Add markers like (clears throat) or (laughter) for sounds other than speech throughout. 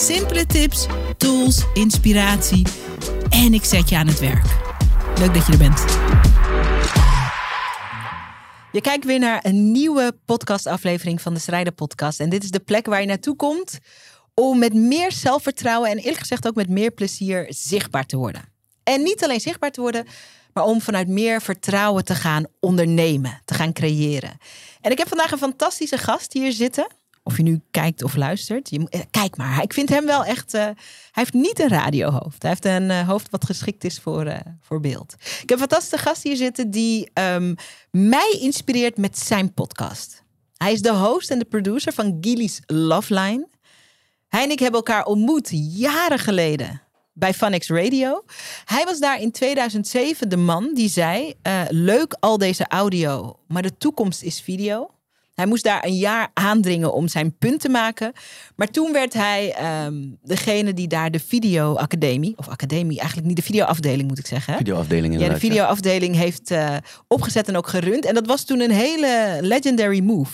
Simpele tips, tools, inspiratie en ik zet je aan het werk. Leuk dat je er bent. Je kijkt weer naar een nieuwe podcastaflevering van de Strijder Podcast. En dit is de plek waar je naartoe komt om met meer zelfvertrouwen en eerlijk gezegd ook met meer plezier zichtbaar te worden. En niet alleen zichtbaar te worden, maar om vanuit meer vertrouwen te gaan ondernemen, te gaan creëren. En ik heb vandaag een fantastische gast hier zitten. Of je nu kijkt of luistert. Je, eh, kijk maar, ik vind hem wel echt. Uh, hij heeft niet een radiohoofd. Hij heeft een uh, hoofd wat geschikt is voor, voor beeld. Ik heb een fantastische gast hier zitten die um, mij inspireert met zijn podcast. Hij is de host en de producer van Gilly's Love Line. Hij en ik hebben elkaar ontmoet jaren geleden bij Funix Radio. Hij was daar in 2007 de man die zei: Leuk al deze audio, maar de toekomst is video. Hij moest daar een jaar aandringen om zijn punt te maken. Maar toen werd hij um, degene die daar de videoacademie, of academie, eigenlijk niet de videoafdeling moet ik zeggen. Videoafdeling Ja, de videoafdeling heeft uh, opgezet en ook gerund. En dat was toen een hele legendary move.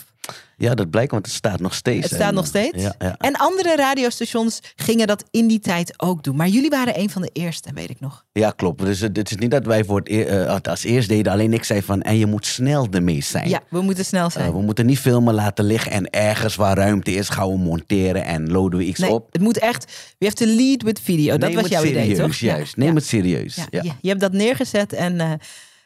Ja, dat blijkt, want het staat nog steeds. Het staat en, nog steeds. Ja, ja. En andere radiostations gingen dat in die tijd ook doen. Maar jullie waren een van de eerste, weet ik nog. Ja, klopt. Dus het is niet dat wij voor het, uh, als eerst deden. Alleen ik zei van, en je moet snel de meest zijn. Ja, we moeten snel zijn. Uh, we moeten niet filmen laten liggen en ergens waar ruimte is gaan we monteren en loaden we iets nee, op. Het moet echt, we have to lead with video. Dat Neem was jouw serieus, idee, toch? Juist, neem het serieus. Ja, je, hebt dat neergezet en... Uh,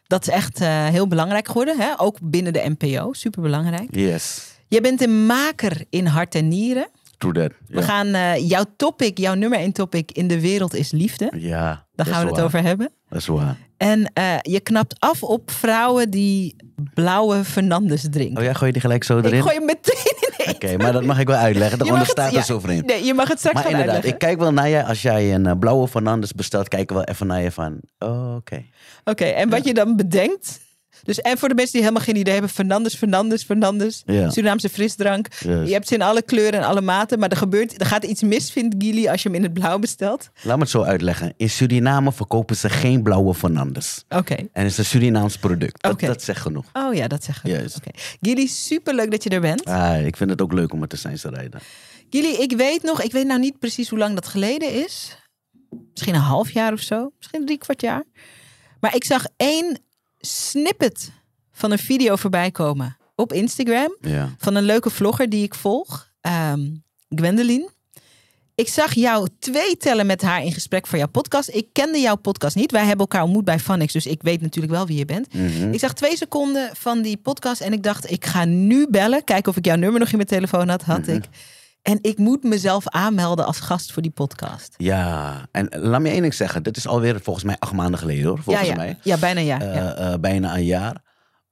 dat is echt heel belangrijk geworden. Hè? Ook binnen de NPO. Super belangrijk. Yes. Je bent een maker in hart en nieren. True that. We gaan uh, jouw topic, jouw nummer één topic in de wereld is liefde. Ja. Daar gaan we het waar. over hebben. Dat is waar. En uh, je knapt af op vrouwen die blauwe Fernandes drinken. Oh ja, gooi je die gelijk zo erin? Ik gooi hem meteen in Oké, okay, maar dat mag ik wel uitleggen. Daaronder staat er zo vreemd. Nee, je mag het straks maar inderdaad, uitleggen. ik kijk wel naar je. Als jij een uh, blauwe Fernandes bestelt, kijken we wel even naar je van... Oh, oké. Okay. Oké, okay, en wat ja. je dan bedenkt... Dus en voor de mensen die helemaal geen idee hebben, Fernandes, Fernandes, Fernandes, ja. Surinaamse frisdrank. Yes. Je hebt ze in alle kleuren en alle maten, maar er gebeurt, er gaat iets mis, vindt Gili, als je hem in het blauw bestelt. Laat me het zo uitleggen. In Suriname verkopen ze geen blauwe Fernandes. Oké. Okay. En het is een Surinaams product. Dat, okay. dat zegt genoeg. Oh ja, dat zegt genoeg. Juist. Okay. Gili, superleuk dat je er bent. Ah, ik vind het ook leuk om er te zijn, Sarayda. Gili, ik weet nog, ik weet nou niet precies hoe lang dat geleden is. Misschien een half jaar of zo. Misschien drie kwart jaar. Maar ik zag één snippet van een video voorbij komen op Instagram. Ja. Van een leuke vlogger die ik volg. Um, Gwendoline. Ik zag jou twee tellen met haar in gesprek voor jouw podcast. Ik kende jouw podcast niet. Wij hebben elkaar ontmoet bij Funix, dus ik weet natuurlijk wel wie je bent. Mm -hmm. Ik zag twee seconden van die podcast en ik dacht, ik ga nu bellen. Kijken of ik jouw nummer nog in mijn telefoon had. Had Mm -hmm. ik. En ik moet mezelf aanmelden als gast voor die podcast. Ja, en laat me één ding zeggen. Dit is alweer volgens mij acht maanden geleden hoor. Volgens ja, ja. mij. Ja, bijna een jaar. Uh, ja. uh, bijna een jaar.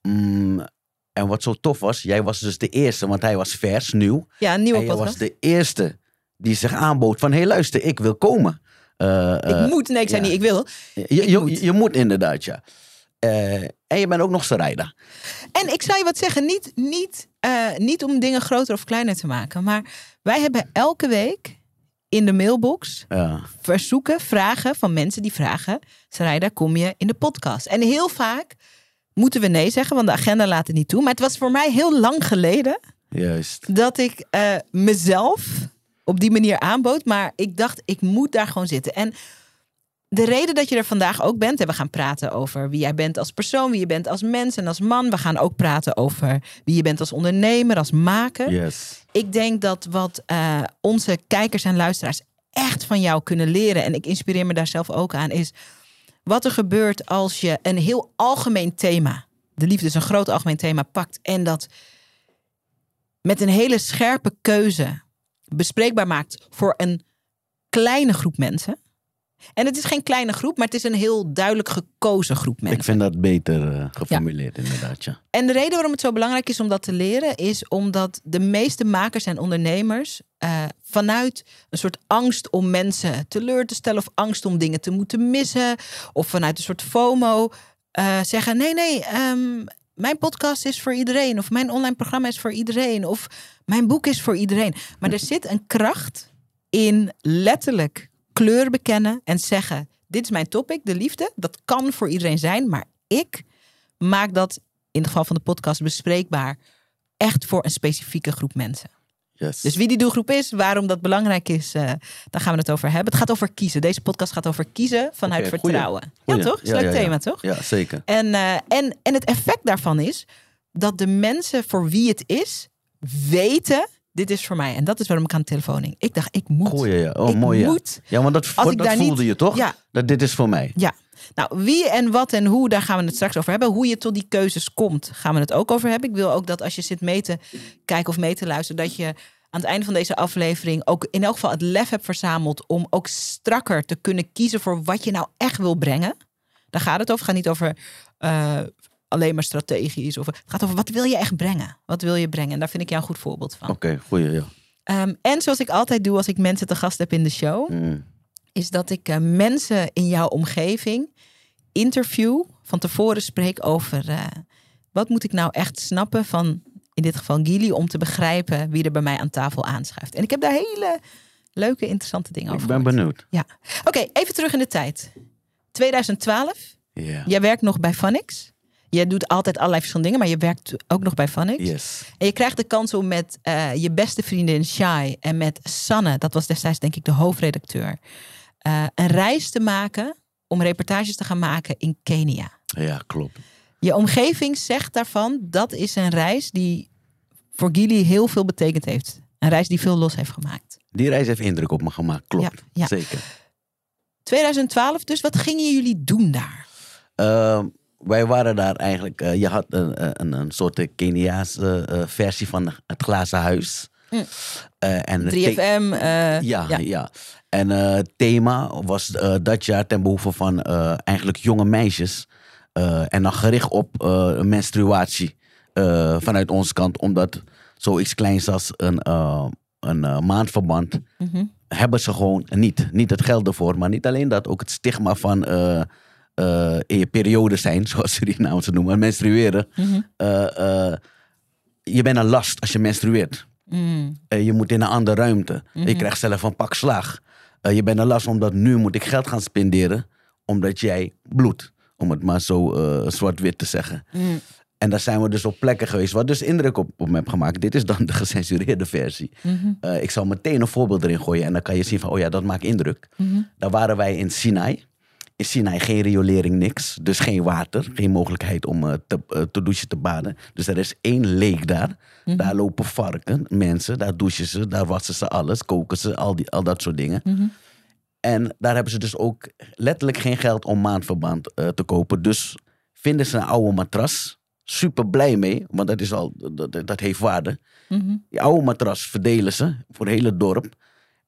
Mm, en wat zo tof was, jij was dus de eerste, want hij was vers, nieuw. Ja, een nieuwe en jij podcast. was de eerste die zich aanbood van, hé hey, luister, ik wil komen. Uh, ik moet, nee ik zei niet ik wil. Je, je, je, moet. je moet inderdaad, ja. Uh, en je bent ook nog rijder. En ik zou je wat zeggen, niet, niet, uh, niet om dingen groter of kleiner te maken. Maar wij hebben elke week in de mailbox ja. verzoeken, vragen van mensen die vragen... Sarayda, kom je in de podcast? En heel vaak moeten we nee zeggen, want de agenda laat het niet toe. Maar het was voor mij heel lang geleden Juist. dat ik uh, mezelf op die manier aanbood. Maar ik dacht, ik moet daar gewoon zitten. En de reden dat je er vandaag ook bent, en we gaan praten over wie jij bent als persoon, wie je bent als mens en als man. We gaan ook praten over wie je bent als ondernemer, als maker. Yes. Ik denk dat wat uh, onze kijkers en luisteraars echt van jou kunnen leren, en ik inspireer me daar zelf ook aan, is wat er gebeurt als je een heel algemeen thema, de liefde is een groot algemeen thema, pakt en dat met een hele scherpe keuze bespreekbaar maakt voor een kleine groep mensen. En het is geen kleine groep, maar het is een heel duidelijk gekozen groep mensen. Ik vind dat beter eh, geformuleerd, inderdaad. Ja. En de reden waarom het zo belangrijk is om dat te leren, is omdat de meeste makers en ondernemers uh, vanuit een soort angst om mensen teleur te stellen of angst om dingen te moeten missen, of vanuit een soort FOMO uh, zeggen: nee, nee, um, mijn podcast is voor iedereen, of mijn online programma is voor iedereen, of mijn boek is voor iedereen. Maar er zit een kracht in letterlijk kleur bekennen en zeggen: Dit is mijn topic, de liefde. Dat kan voor iedereen zijn, maar ik maak dat in het geval van de podcast bespreekbaar echt voor een specifieke groep mensen. Yes. Dus wie die doelgroep is, waarom dat belangrijk is, uh, daar gaan we het over hebben. Het gaat over kiezen. Deze podcast gaat over kiezen vanuit okay, vertrouwen. Goeie. Ja, toch? Is een ja, leuk ja, thema, toch? Ja, zeker. En, uh, en, en het effect daarvan is dat de mensen voor wie het is, weten dit is voor mij. En dat is waarom ik aan de telefoon hing. Ik dacht, ik moet. Goeie, ja. Oh, ik mooi, ja. moet. Ja, want dat, voelde niet- je toch? Ja. Dat dit is voor mij. Ja. Nou, wie en wat en hoe, daar gaan we het straks over hebben. Hoe je tot die keuzes komt, gaan we het ook over hebben. Ik wil ook dat als je zit mee te kijken of mee te luisteren, dat je aan het einde van deze aflevering ook in elk geval het lef hebt verzameld om ook strakker te kunnen kiezen voor wat je nou echt wil brengen. Daar gaat het over. Het gaat niet over eh, alleen maar strategisch. Of, het gaat over wat wil je echt brengen? Wat wil je brengen? En daar vind ik jou een goed voorbeeld van. Oké, goeie, ja. Ehm, en zoals ik altijd doe als ik mensen te gast heb in de show, Mm. is dat ik eh, mensen in jouw omgeving interview, van tevoren spreek over eh, wat moet ik nou echt snappen van, in dit geval Gili, om te begrijpen wie er bij mij aan tafel aanschuift. En ik heb daar hele leuke, interessante dingen Ik over ben gehoord. benieuwd. Ja. Oké, even terug in de tijd. 2012, Ja. jij werkt nog bij Phonics. Je doet altijd allerlei verschillende dingen, maar je werkt ook nog bij Phonics. Yes. En je krijgt de kans om met eh, je beste vriendin Shai en met Sanne, dat was destijds denk ik de hoofdredacteur, eh, een reis te maken om reportages te gaan maken in Kenia. Ja, klopt. Je omgeving zegt daarvan, dat is een reis die voor Gili heel veel betekend heeft. Een reis die veel los heeft gemaakt. Die reis heeft indruk op me gemaakt, klopt. Ja, ja. Zeker. 2012 dus, wat gingen jullie doen daar? Ehm, wij waren daar eigenlijk, eh, je had een, een, een soort Keniaanse eh, versie van het glazen huis. Mm. Eh, en het 3FM. eh, Ja, ja. ja. En eh, het thema was eh, dat jaar ten behoeve van eh, eigenlijk jonge meisjes. eh, en dan gericht op eh, menstruatie eh, vanuit onze kant. Omdat zoiets kleins als een, eh, een eh, maandverband Mhm. hebben ze gewoon niet. Niet het geld ervoor, maar niet alleen dat. Ook het stigma van eh, in je periode zijn, (laughs) zoals Surinamers het noemen, menstrueren. Mhm. Eh, eh, je bent een last als je menstrueert. Mm. Je moet in een andere ruimte. Mhm. Je krijgt zelf een pak slag. Eh, je bent een last omdat nu moet ik geld gaan spenderen. Omdat jij bloedt. Om het maar zo zwart-wit te zeggen. Mm. En daar zijn we dus op plekken geweest. Wat dus indruk op, op me heeft gemaakt. Dit is dan de (laughs) gecensureerde versie. Mhm. Ik zal meteen een voorbeeld erin gooien. En dan kan je zien van, oh ja, dat maakt indruk. Mhm. Daar waren wij in Sinai. In Sinai geen riolering, niks. Dus geen water. Geen mogelijkheid om eh, te, eh, te douchen, te baden. Dus er is één leek daar. Mhm. Daar lopen varken, mensen. Daar douchen ze, daar wassen ze alles. Koken ze, al, die, al dat soort dingen. Mhm. En daar hebben ze dus ook letterlijk geen geld om maandverband eh, te kopen. Dus vinden ze een oude matras. Super blij mee, want dat, is al, dat, dat heeft waarde. Mhm. Die oude matras verdelen ze voor het hele dorp.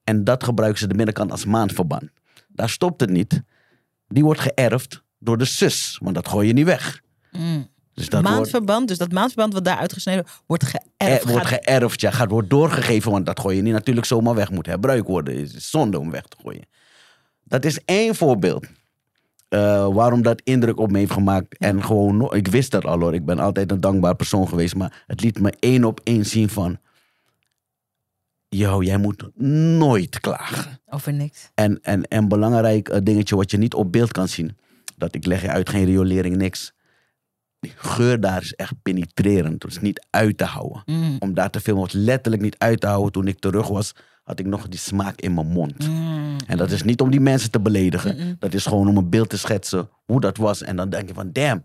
En dat gebruiken ze de binnenkant als maandverband. Daar stopt het niet. Die wordt geërfd door de zus, want dat gooi je niet weg. Mm. Dus dat wordt, maandverband, dus dat maandverband wat daar uitgesneden wordt geërfd. eh, wordt gaat- geërfd, ja, gaat wordt doorgegeven, want dat gooi je niet natuurlijk zomaar weg. Moet herbruikt worden, Het is zonde om weg te gooien. Dat is één voorbeeld. eh, waarom dat indruk op me heeft gemaakt. En gewoon, ik wist dat al hoor. Ik ben altijd een dankbaar persoon geweest. Maar het liet me één op één zien van... Yo, jij moet nooit klagen. Over niks. En, en een belangrijk eh, dingetje wat je niet op beeld kan zien. Dat ik leg je uit, geen riolering, niks. Die geur daar is echt penetrerend. Het is niet uit te houden. Mm. Om daar te filmen was letterlijk niet uit te houden. Toen ik terug was, had ik nog die smaak in mijn mond. Mm. En dat is niet om die mensen te beledigen. Dat is gewoon om een beeld te schetsen hoe dat was. En dan denk je van, damn.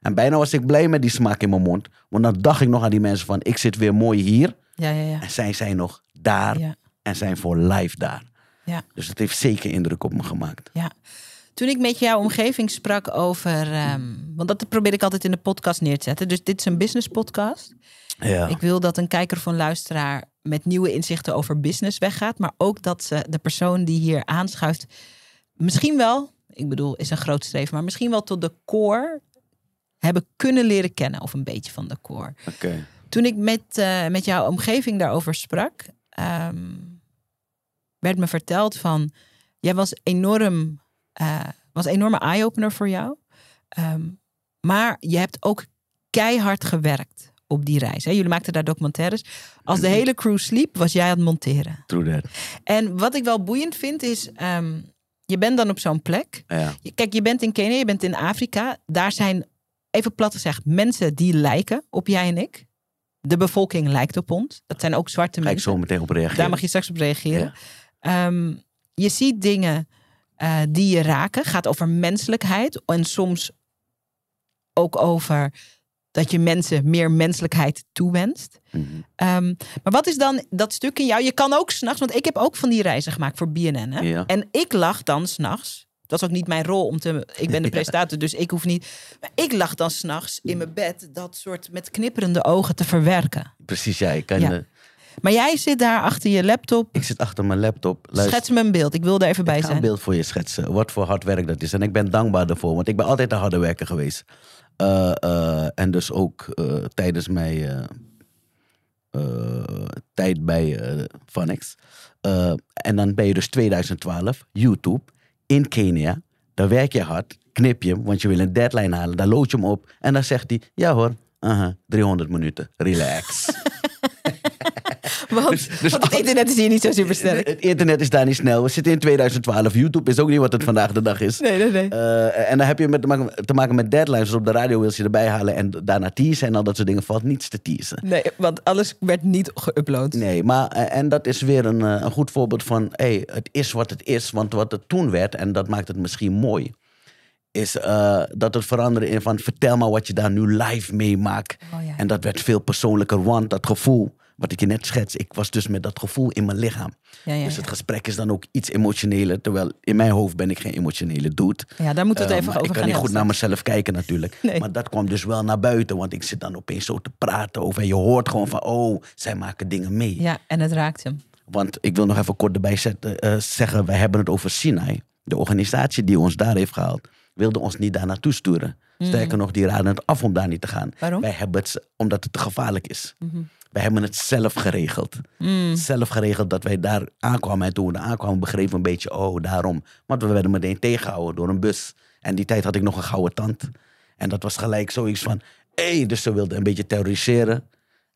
En bijna was ik blij met die smaak in mijn mond. Want dan dacht ik nog aan die mensen van, ik zit weer mooi hier. Ja, ja, ja. En zij zijn nog daar. Ja. En zijn voor live daar. Ja. Dus het heeft zeker indruk op me gemaakt. Ja. Toen ik met jouw omgeving sprak over. ehm, want dat probeer ik altijd in de podcast neer te zetten. Dus dit is een business podcast. Ja. Ik wil dat een kijker of een luisteraar met nieuwe inzichten over business weggaat. Maar ook dat ze de persoon die hier aanschuift. misschien wel, ik bedoel, is een groot streven, maar misschien wel tot de core hebben kunnen leren kennen. Of een beetje van de core. Oké. Toen ik met, eh, met jouw omgeving daarover sprak, ehm, werd me verteld van, jij was enorm, eh, was een enorme eye-opener voor jou. Ehm, maar je hebt ook keihard gewerkt op die reis. Hè? Jullie maakten daar documentaires. Als de hele crew sliep, was jij aan het monteren. True that. En wat ik wel boeiend vind is, ehm, je bent dan op zo'n plek. Ja. Kijk, je bent in Kenia, je bent in Afrika. Daar zijn, even plat gezegd, mensen die lijken op jij en ik. De bevolking lijkt op ons. Dat zijn ook zwarte Ga ik mensen. zo meteen op reageren. Daar mag je straks op reageren. Ehm, je ziet dingen eh, die je raken. Gaat over menselijkheid. En soms ook over dat je mensen meer menselijkheid toewenst. Mhm. Ehm, maar wat is dan dat stuk in jou? Je kan ook s'nachts, want ik heb ook van die reizen gemaakt voor BNN. Hè? Ja. En ik lag dan s'nachts. Dat is ook niet mijn rol om te. Ik ben de (laughs) presentator, dus ik hoef niet. Maar ik lag dan s'nachts in mijn bed dat soort met knipperende ogen te verwerken. Precies, ja. Ik, kan, Ja. eh, Maar jij zit daar achter je laptop. ik zit achter mijn laptop. Luister, Schets me een beeld. Ik wil er even bij ik ga een zijn. beeld voor je schetsen. Wat voor hard werk dat is. En ik ben dankbaar daarvoor. Want ik ben altijd een harde werker geweest. Eh, eh, en dus ook tijdens mijn tijd bij Vanex. En dan ben je dus 2012, YouTube, in Kenia. Dan werk je hard, knip je hem, want je wil een deadline halen. Dan lood je hem op. En dan zegt hij, ja hoor, aha, 300 minuten, relax. (laughs) Want, dus want het internet is hier niet zo super sterk. Het internet is daar niet snel. We zitten in 2012. YouTube is ook niet wat het vandaag de dag is. Nee, nee, nee. Eh, en dan heb je met te, maken, te maken met deadlines. Dus op de radio wil je erbij halen en daarna teasen en al dat soort dingen. Valt niets te teasen. Nee, want alles werd niet geüpload. Nee, maar eh, en dat is weer een, eh, een goed voorbeeld van... Hey, het is wat het is. Want wat het toen werd, en dat maakt het misschien mooi... is dat het veranderde in van... vertel maar wat je daar nu live meemaakt. Oh ja. En dat werd veel persoonlijker, want dat gevoel... wat ik je net schets, ik was dus met dat gevoel in mijn lichaam. Ja, ja, Dus het gesprek is dan ook iets emotioneler. Terwijl in mijn hoofd ben ik geen emotionele dude. ja, daar moeten we het Eh, even over ik kan gaan niet goed naar mezelf kijken natuurlijk. (laughs) Nee. Maar dat kwam dus wel naar buiten. Want ik zit dan opeens zo te praten over. En je hoort gewoon van, oh, zij maken dingen mee. Ja, en het raakt hem. Want ik wil nog even kort erbij zetten, eh, zeggen, wij hebben het over Sinai. De organisatie die ons daar heeft gehaald, wilde ons niet daar naartoe sturen. Sterker nog, die raden het af om daar niet te gaan. Waarom? Wij hebben het, omdat het te gevaarlijk is. Mhm. Wij hebben het zelf geregeld. Mm. Zelf geregeld dat wij daar aankwamen. En toen we daar aankwamen, begrepen we een beetje, oh, daarom. Want we werden meteen tegengehouden door een bus. En die tijd had ik nog een gouden tand. En dat was gelijk zoiets van, hé, hey, dus ze wilden een beetje terroriseren.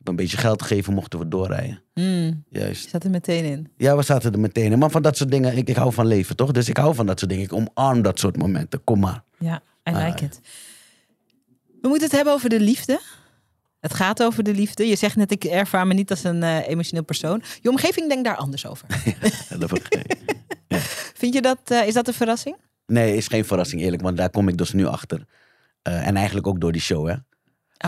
Een beetje geld geven, mochten we doorrijden. Mm. Juist. Zat er meteen in. Ja, we zaten er meteen in. Maar van dat soort dingen, ik, ik hou van leven, toch? Dus ik hou van dat soort dingen. Ik omarm dat soort momenten. Kom maar. Ja, I Ah, like it. We moeten het hebben over de liefde. Het gaat over de liefde. Je zegt net, ik ervaar me niet als een eh, emotioneel persoon. Je omgeving denkt daar anders over. (laughs) Dat begrijp ik. Vind je dat, eh, is dat een verrassing? Nee, is geen verrassing eerlijk, want daar kom ik dus nu achter. Eh, en eigenlijk ook door die show, hè?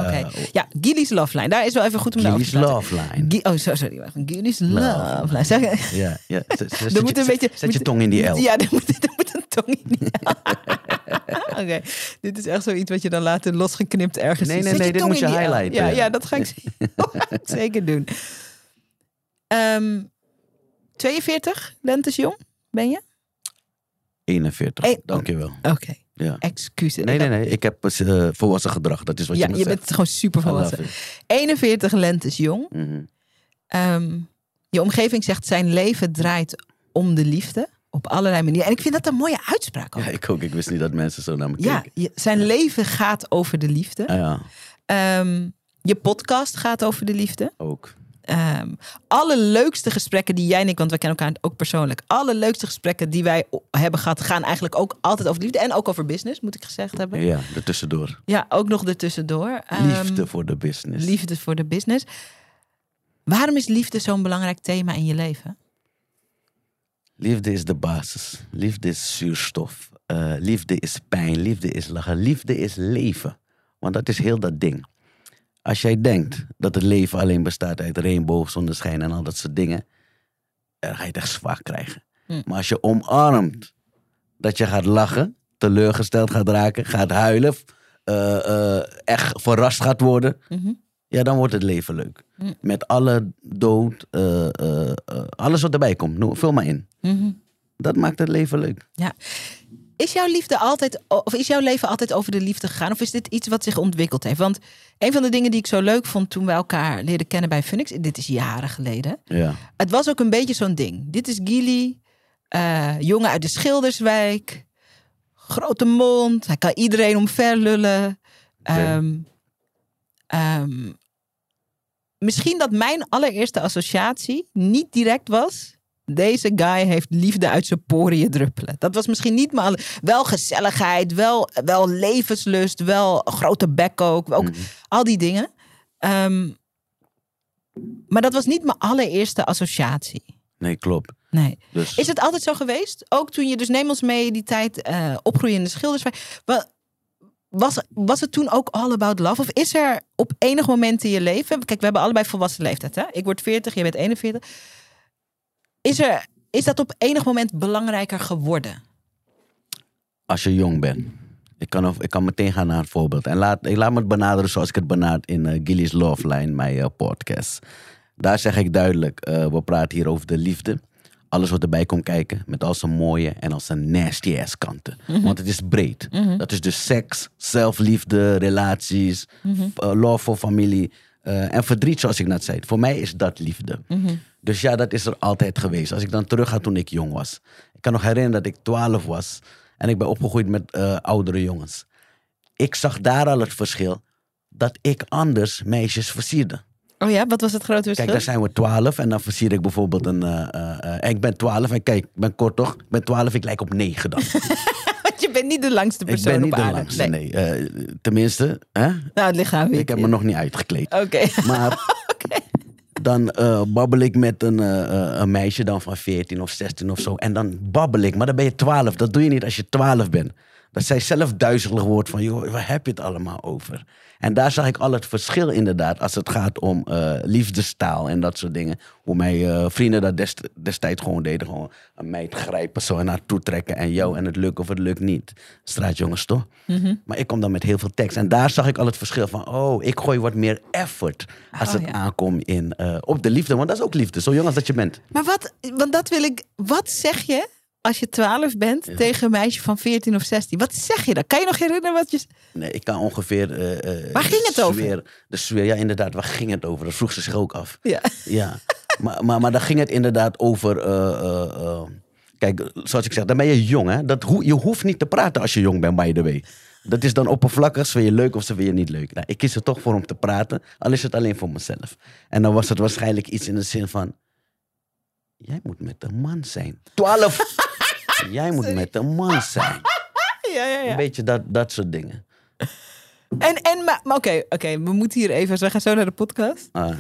Oké. Ja, Gilly's Love Line. Daar is wel even goed om Gilly's. Love Line. Oh, so- sorry. wacht. Gilly's Love, Line. Zeg, Ja, ja. Zet, zet- je- een beetje- zet je tong in die L. Ja, er moet, een tong in die (laughs) Oké, dit is echt zoiets wat je dan later losgeknipt ergens Nee, nee, Zet nee, dit moet je highlighten. Ja, ja, dat ga ik (laughs) zeker doen. Ehm 42, lentes jong, ben je? 41, Hey, dankjewel. Oké, Ja. excuses. Nee, nee, nee. Ik heb eh, volwassen gedrag. Dat is wat Ja, je je bent gewoon super volwassen. it. 41 lentes jong. Mhm. Ehm, je omgeving zegt zijn leven draait om de liefde. Op allerlei manieren. En ik vind dat een mooie uitspraak ook. Ja, ik ook. Ik wist niet dat mensen zo naar me Ja, keken. je- zijn leven gaat over de liefde. Ah, ja, Ehm, je podcast gaat over de liefde. ook. Ehm alle leukste gesprekken die jij en ik, want we kennen elkaar ook persoonlijk. Alle leukste gesprekken die wij hebben gehad, gaan eigenlijk ook altijd over liefde. En ook over business, moet ik gezegd hebben. Ja, Ja, ertussendoor. ook nog ertussendoor. Ehm, Liefde voor de business. Liefde voor de business. Waarom is liefde zo'n belangrijk thema in je leven? Liefde is de basis. Liefde is zuurstof. Eh, liefde is pijn. Liefde is lachen. Liefde is leven. Want dat is heel dat ding. Als jij denkt dat het leven alleen bestaat uit regenboog, zonneschijn en al dat soort dingen, dan ga je het echt zwaar krijgen. Hm. Maar als je omarmt dat je gaat lachen, teleurgesteld gaat raken, gaat huilen, eh, eh, echt verrast gaat worden, Mhm. ja, dan wordt het leven leuk. Hm. Met alle dood, eh, eh, eh, alles wat erbij komt. Vul maar in. Mhm. dat maakt het leven leuk. Ja. Is jouw liefde altijd, of is jouw leven altijd over de liefde gegaan? Of is dit iets wat zich ontwikkeld heeft? Want een van de dingen die ik zo leuk vond toen we elkaar leerden kennen bij Phoenix, dit is jaren geleden. Ja. Het was ook een beetje zo'n ding. Dit is Gilly, eh, jongen uit de Schilderswijk, grote mond, hij kan iedereen omver lullen. Ehm, ehm, misschien dat mijn allereerste associatie niet direct was. Deze guy heeft liefde uit zijn poriën druppelen. Dat was misschien niet maar wel gezelligheid, wel, wel levenslust, wel grote bek ook, ook Mhm. al die dingen. Ehm, maar dat was niet mijn allereerste associatie. Nee, klopt. Nee. Dus, Is het altijd zo geweest? Ook toen je, dus neem ons mee die tijd eh opgroeien in de schilderswijk. Wa- Was, was het toen ook all about love? Of is er op enig moment in je leven... Kijk, we hebben allebei volwassen leeftijd. Hè? Ik word 40, jij bent 41. Is, er, is dat op enig moment belangrijker geworden? als je jong bent. Ik kan, of- ik kan meteen gaan naar een voorbeeld. En laat, ik laat me het benaderen zoals ik het benader in eh, Gilly's Love Line, mijn eh, podcast. Daar zeg ik duidelijk, eh, we praten hier over de liefde. Alles wat erbij komt kijken, met al zijn mooie en al zijn nasty ass kanten. Want het is breed. Dat is dus seks, zelfliefde, relaties, eh, love voor familie en verdriet, zoals ik net zei. Voor mij is dat liefde. Dus ja, dat is er altijd geweest. Als ik dan terug ga toen ik jong was. Ik kan nog herinneren dat ik 12 was en ik ben opgegroeid met eh, oudere jongens. Ik zag daar al het verschil dat ik anders meisjes versierde. Oh ja, wat was het grote verschil? Kijk, daar zijn we 12 en dan versier ik bijvoorbeeld een. eh, ik ben 12 en kijk, ik ben kort toch? Ik ben 12, ik lijk op 9 dan. (laughs) Want je bent niet de langste ik persoon ben niet op de aarde. langste, nee. Tenminste, hè? Nou, het lichaam ik heb me nog niet uitgekleed. Oké. Maar (laughs) dan eh, babbel ik met een, eh, eh, een meisje dan van 14 of 16 of zo. En dan babbel ik, maar dan ben je 12. Dat doe je niet als je 12 bent. Dat zij zelf duizelig wordt van, joh, waar heb je het allemaal over? En daar zag ik al het verschil inderdaad als het gaat om eh, liefdestaal en dat soort dingen. Hoe mijn eh, vrienden dat dest- destijds gewoon deden. Gewoon een meid grijpen, zo en haar toetrekken en jou en het lukt of het lukt niet. Straatjongens toch? Maar ik kom dan met heel veel tekst. En daar zag ik al het verschil van, oh, ik gooi wat meer effort als Oh, het ja. aankomt in, eh, op de liefde. Want dat is ook liefde, zo jong als dat je bent. Maar wat, want dat wil ik. Wat zeg je als je 12 bent tegen een meisje van 14 of 16? Wat zeg je dan? Kan je nog herinneren wat je. Nee, ik kan ongeveer... eh, eh, Waar ging het over? De sfeer, ja inderdaad, waar ging het over? Dat vroeg ze zich ook af. Ja. (laughs) Ja, maar, maar, maar dan ging het inderdaad over. eh, kijk, zoals ik zeg, dan ben je jong. Hè? Dat je hoeft niet te praten als je jong bent, by the way. Dat is dan oppervlakkig, ze vind je leuk of ze vind je niet leuk. Nou, ik kies er toch voor om te praten, al is het alleen voor mezelf. En dan was het waarschijnlijk iets in de zin van: Jij moet met een man zijn. Twaalf! (laughs) (laughs) Jij moet met een man zijn. (laughs) Ja, ja, Een beetje dat, dat soort dingen. En, en maar, oké, oké, we moeten hier even. We gaan zo naar de podcast. Ah,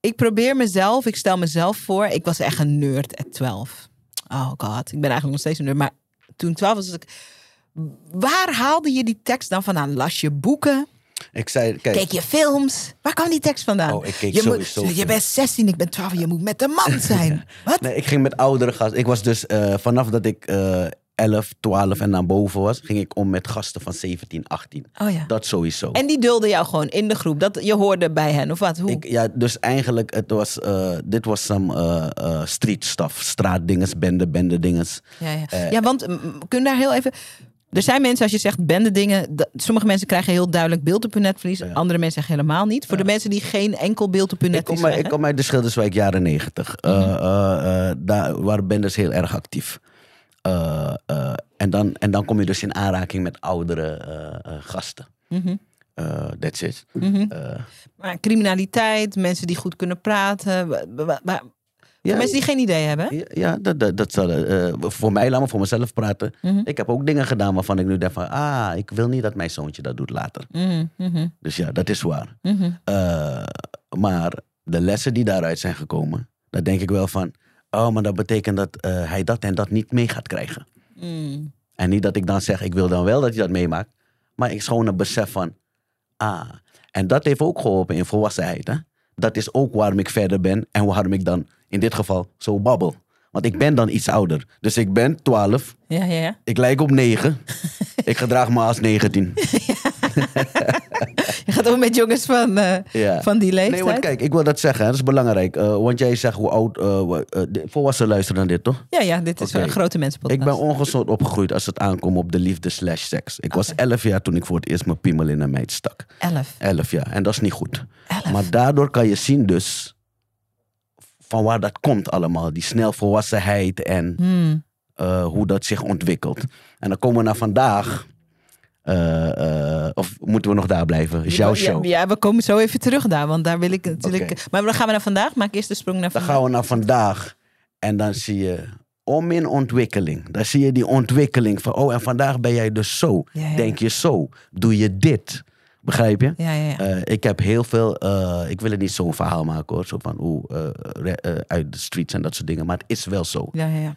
Ik probeer mezelf, ik stel mezelf voor. Ik was echt een nerd at 12. Oh god, ik ben eigenlijk nog steeds een nerd. Maar toen 12 was, was ik. Waar haalde je die tekst dan vandaan? Las je boeken? Ik zei, kijk, Keek je films? Waar kwam die tekst vandaan? Oh, ik keek je sowieso moet, Je bent 16, ik ben 12, je moet met een man (laughs) zijn. Wat? Nee, ik ging met oudere gasten. Ik was dus eh, vanaf dat ik eh 11, 12 en naar boven was, ging ik om met gasten van 17, 18. Oh ja. Dat sowieso. En die dulden jou gewoon in de groep. Dat, je hoorde bij hen, of wat? Hoe? Ik, ja, dus eigenlijk, het was, eh, dit was some eh, eh, street stuff. Straatdinges, bende, bende dinges. Ja, ja. Ja, want kun je daar heel even. Er zijn mensen, als je zegt bende dingen. dat- Sommige mensen krijgen heel duidelijk beeld op hun netvlies. Andere mensen zeggen helemaal niet. Voor de mensen die geen enkel beeld op hun Ik netvlies kom, uit- ik kom uit de Schilderswijk jaren 90. Mhm. Eh, eh, eh, daar waren bendes heel erg actief. En, dan, en dan kom je dus in aanraking met oudere gasten. Mhm. Eh, that's it. Mhm. Maar criminaliteit, mensen die goed kunnen praten. Ja, mensen die geen idee hebben. Ja, ja dat, dat, dat zal, eh, voor mij, laat me voor mezelf praten. Mhm. Ik heb ook dingen gedaan waarvan ik nu denk van... Ah, ik wil niet dat mijn zoontje dat doet later. Mhm, mhm, Dus ja, dat is waar. Eh, maar de lessen die daaruit zijn gekomen... daar denk ik wel van... Oh, maar dat betekent dat eh, hij dat en dat niet mee gaat krijgen. En niet dat ik dan zeg, ik wil dan wel dat hij dat meemaakt. Maar ik is gewoon een besef van... Ah, en dat heeft ook geholpen in volwassenheid. Hè? Dat is ook waarom ik verder ben. En waarom ik dan in dit geval zo babbel. Want ik ben dan iets ouder. Dus ik ben 12. Ja, ja, ja. Ik lijk op 9. (laughs) ik gedraag me als 19. (laughs) Gaat om met jongens van, eh, Ja. van die leeftijd. Nee, want kijk, ik wil dat zeggen. hè, Dat is belangrijk. Eh, want jij zegt hoe oud... eh, volwassenen luisteren naar dit, toch? Ja, ja, dit is een grote mensenpodcast. Ik ben ongezond opgegroeid als het aankomt op de liefde slash seks. Ik was 11 jaar toen ik voor het eerst mijn piemel in een meid stak. Elf. 11 jaar. En dat is niet goed. Elf. Maar daardoor kan je zien dus van waar dat komt allemaal. Die snelvolwassenheid en Hmm. eh, hoe dat zich ontwikkelt. En dan komen we naar vandaag. Eh, eh, of moeten we nog daar blijven? Is jouw show. Ja, we komen zo even terug daar, want daar wil ik natuurlijk... Maar dan gaan we naar vandaag. Maak eerst de sprong naar Dan vandaag. gaan we naar vandaag. En dan zie je om in ontwikkeling. Dan zie je die ontwikkeling van, oh, en vandaag ben jij dus zo. Ja. Denk je zo. Doe je dit. Begrijp je? Ja, ja, ja. Eh, ik heb heel veel, ik wil het niet zo'n verhaal maken hoor. Zo van, hoe uit de streets en dat soort dingen. Maar het is wel zo. ja, ja, ja.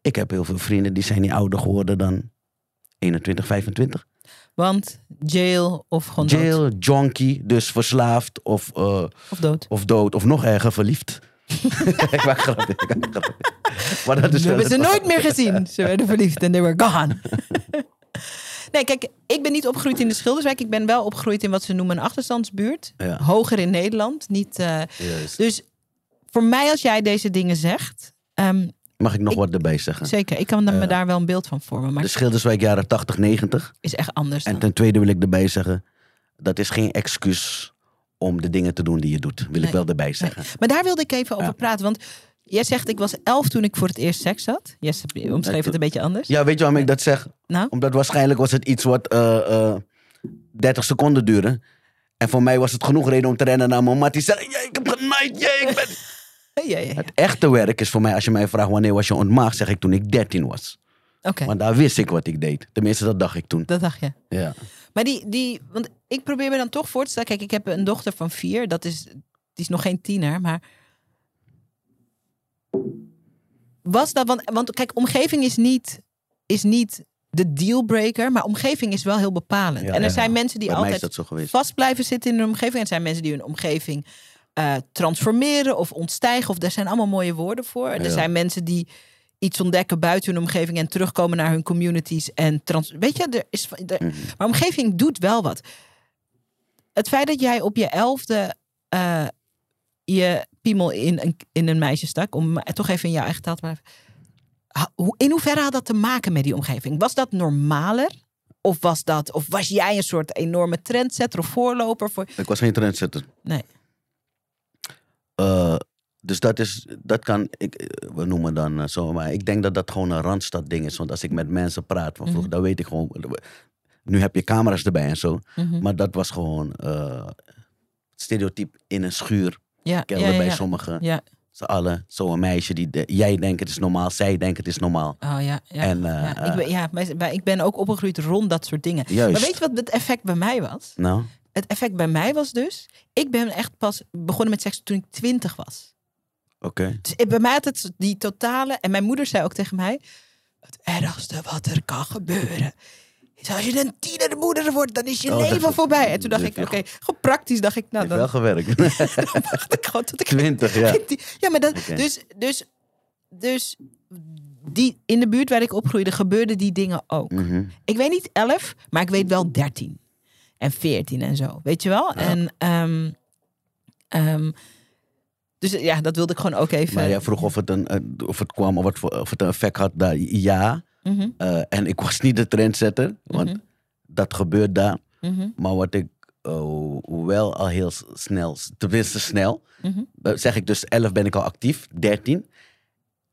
Ik heb heel veel vrienden die zijn niet ouder geworden dan 21, 25. Want jail of gewoon dood. Jail, junkie, dus verslaafd of, eh, Of dood. of dood of nog erger verliefd. (laughs) ik maak. Maar dat is We hebben ze nooit meer gezien. Ze werden verliefd en they were gone. (laughs) Nee, kijk, ik ben niet opgegroeid in de Schilderswijk. Ik ben wel opgegroeid in wat ze noemen een achterstandsbuurt. Ja. Hoger in Nederland. Niet, eh, dus voor mij, als jij deze dingen zegt... ehm, Mag ik nog Ik- wat erbij zeggen? zeker, ik kan me Eh, daar wel een beeld van vormen. Maar De Schilderswijk jaren 80, 90. is echt anders En dan. ten tweede wil ik erbij zeggen, dat is geen excuus om de dingen te doen die je doet. Wil Nee. ik wel erbij zeggen. Maar daar wilde ik even over Ja. praten. Want jij zegt, ik was elf toen ik voor het eerst seks had. Yes, omschreef het een beetje anders. Ja, weet je waarom ik dat zeg? Nou? Omdat waarschijnlijk was het iets wat eh, eh, 30 seconden duurde. En voor mij was het genoeg reden om te rennen naar mijn mat. Die zei, ik heb genaaid, ja, ik ben... Ja, ja. Het echte werk is voor mij, als je mij vraagt wanneer was je ontmaagd, zeg ik toen ik 13 was. Oké, Want daar wist ik wat ik deed. Tenminste, dat dacht ik toen. dat dacht je. Ja. Maar die, die, want ik probeer me dan toch voor te stellen. Kijk, ik heb een dochter van vier. Dat is, die is nog geen tiener, maar. Was dat, want, want kijk, omgeving is niet, is niet de dealbreaker, maar omgeving is wel heel bepalend. Ja, en er ja. zijn mensen die Bij altijd vast blijven zitten in hun omgeving. En er zijn mensen die hun omgeving eh, transformeren of ontstijgen. Of daar zijn allemaal mooie woorden voor. Er zijn mensen die iets ontdekken buiten hun omgeving en terugkomen naar hun communities. En trans weet je, er is, er, Mhm. maar omgeving doet wel wat. Het feit dat jij op je elfde eh, je piemel in een, in een meisje stak, om toch even in jouw eigen taal te blijven. Hoe- In hoeverre had dat te maken met die omgeving? Was dat normaler? Of was, dat, of was jij een soort enorme trendsetter of voorloper voor. Ik was geen trendsetter. Nee. Eh, dus dat is, dat kan, ik, eh, we noemen dan eh, zo, maar ik denk dat dat gewoon een randstad ding is. Want als ik met mensen praat van vroeger, dan weet ik gewoon, nu heb je camera's erbij en zo. Mhm. Maar dat was gewoon eh stereotype in een schuur. Ja, Kelder ja, ja, bij ja. sommigen. Ja, Z'n allen. Zo'n meisje die, de- jij denkt het is normaal, zij denkt het is normaal. oh ja. ja. En, ja, ik, ben, ja maar- maar ik ben ook opgegroeid rond dat soort dingen. Juist. Maar weet je wat het effect bij mij was? Nou, Het effect bij mij was dus, ik ben echt pas begonnen met seks toen ik twintig was. oké. Dus ik- bij mij had het die totale, en mijn moeder zei ook tegen mij, het ergste wat er kan gebeuren. Is als je een tienermoeder wordt, dan is je Oh, dat- leven voorbij. En toen dacht ik, oké, gewoon praktisch dacht ik, nou Heeft wel dan, gewerkt. (laughs) dan wacht ik gewoon tot ik 20, ja. (laughs) Ja, maar dat, dus, dus, dus die, in de buurt waar ik opgroeide gebeurden die dingen ook. Mhm. Ik weet niet elf, maar ik weet wel 13 en 14 en zo. Weet je wel? En ehm, ehm, dus ja, dat wilde ik gewoon ook even. Maar jij vroeg of het, een, eh, of het kwam, of het, of het een effect had daar. Ja. Eh, en ik was niet de trendsetter, want Mhm. dat gebeurt daar. mhm, Maar wat ik eh, wel al heel snel, tenminste snel, eh, zeg ik dus 11 ben ik al actief, 13.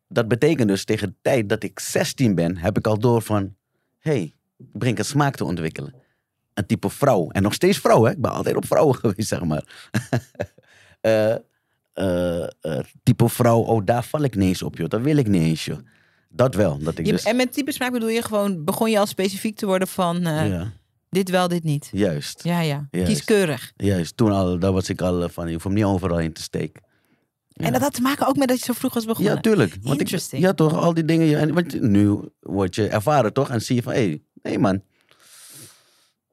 Dat betekent dus tegen de tijd dat ik 16 ben, heb ik al door van, hé, hey, ik begin een smaak te ontwikkelen. Een type vrouw. En nog steeds vrouw, hè? Ik ben altijd op vrouwen (laughs) geweest, zeg maar. (laughs) Eh, eh, eh, type vrouw, oh, daar val ik niet eens op, joh. Dat wil ik niet eens, joh. Dat wel. Dat ik Je- dus, En met type smaak bedoel je gewoon, begon je al specifiek te worden van ja, dit wel, dit niet. juist. Ja, ja. Juist. Kieskeurig. Juist, toen al, daar was ik al van, je hoeft niet overal in te steken. En dat had te maken ook met dat je zo vroeg was begonnen. Ja, tuurlijk. Want ik, Interesting. ja, toch, al die dingen. En, want nu word je ervaren, toch? En zie je van, hé, hey, nee man.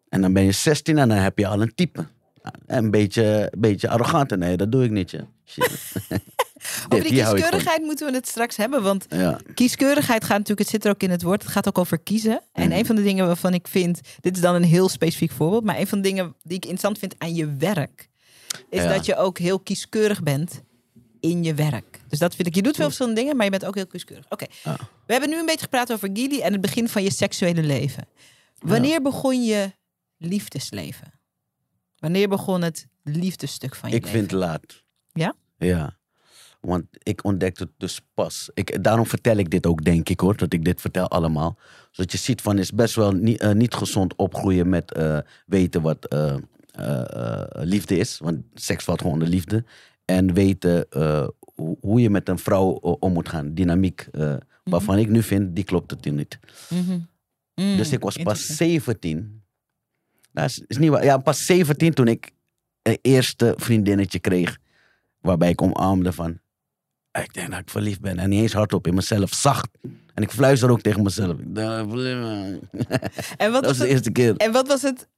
En dan ben je 16 en dan heb je al een type. En een beetje, beetje arrogant. En nee, dat doe ik niet, ja. (laughs) Over die kieskeurigheid moeten we het straks hebben. Want Ja. kieskeurigheid gaat natuurlijk, het zit er ook in het woord, het gaat ook over kiezen. En Mhm. een van de dingen waarvan ik vind, dit is dan een heel specifiek voorbeeld, maar een van de dingen die ik interessant vind aan je werk, is Ja. dat je ook heel kieskeurig bent in je werk. Dus dat vind ik, je doet veel verschillende dingen, maar je bent ook heel kieskeurig. Oké, Ja. we hebben nu een beetje gepraat over Gili en het begin van je seksuele leven. Wanneer begon je liefdesleven? Wanneer begon het liefdesstuk van je Ik leven? vind laat. Ja? Ja. Want ik ontdekte het dus pas. Ik, daarom vertel ik dit ook, denk ik hoor. Dat ik dit vertel allemaal. Zodat je ziet van, is best wel niet, eh, niet gezond opgroeien met eh, weten wat eh, liefde is. Want seks valt gewoon onder liefde. En weten hoe, je met een vrouw om moet gaan. Dynamiek. waarvan ik nu vind, die klopt het niet. Mhm. Mm, Dus ik was pas interessant. 17. Dat is, is niet waar. Ja, pas 17 toen ik een eerste vriendinnetje kreeg. Waarbij ik omarmde van. Ik denk dat ik verliefd ben. En niet eens hardop in mezelf. Zacht. En ik fluister ook tegen mezelf. (laughs) En wat Dat was de het? eerste keer. En wat was het?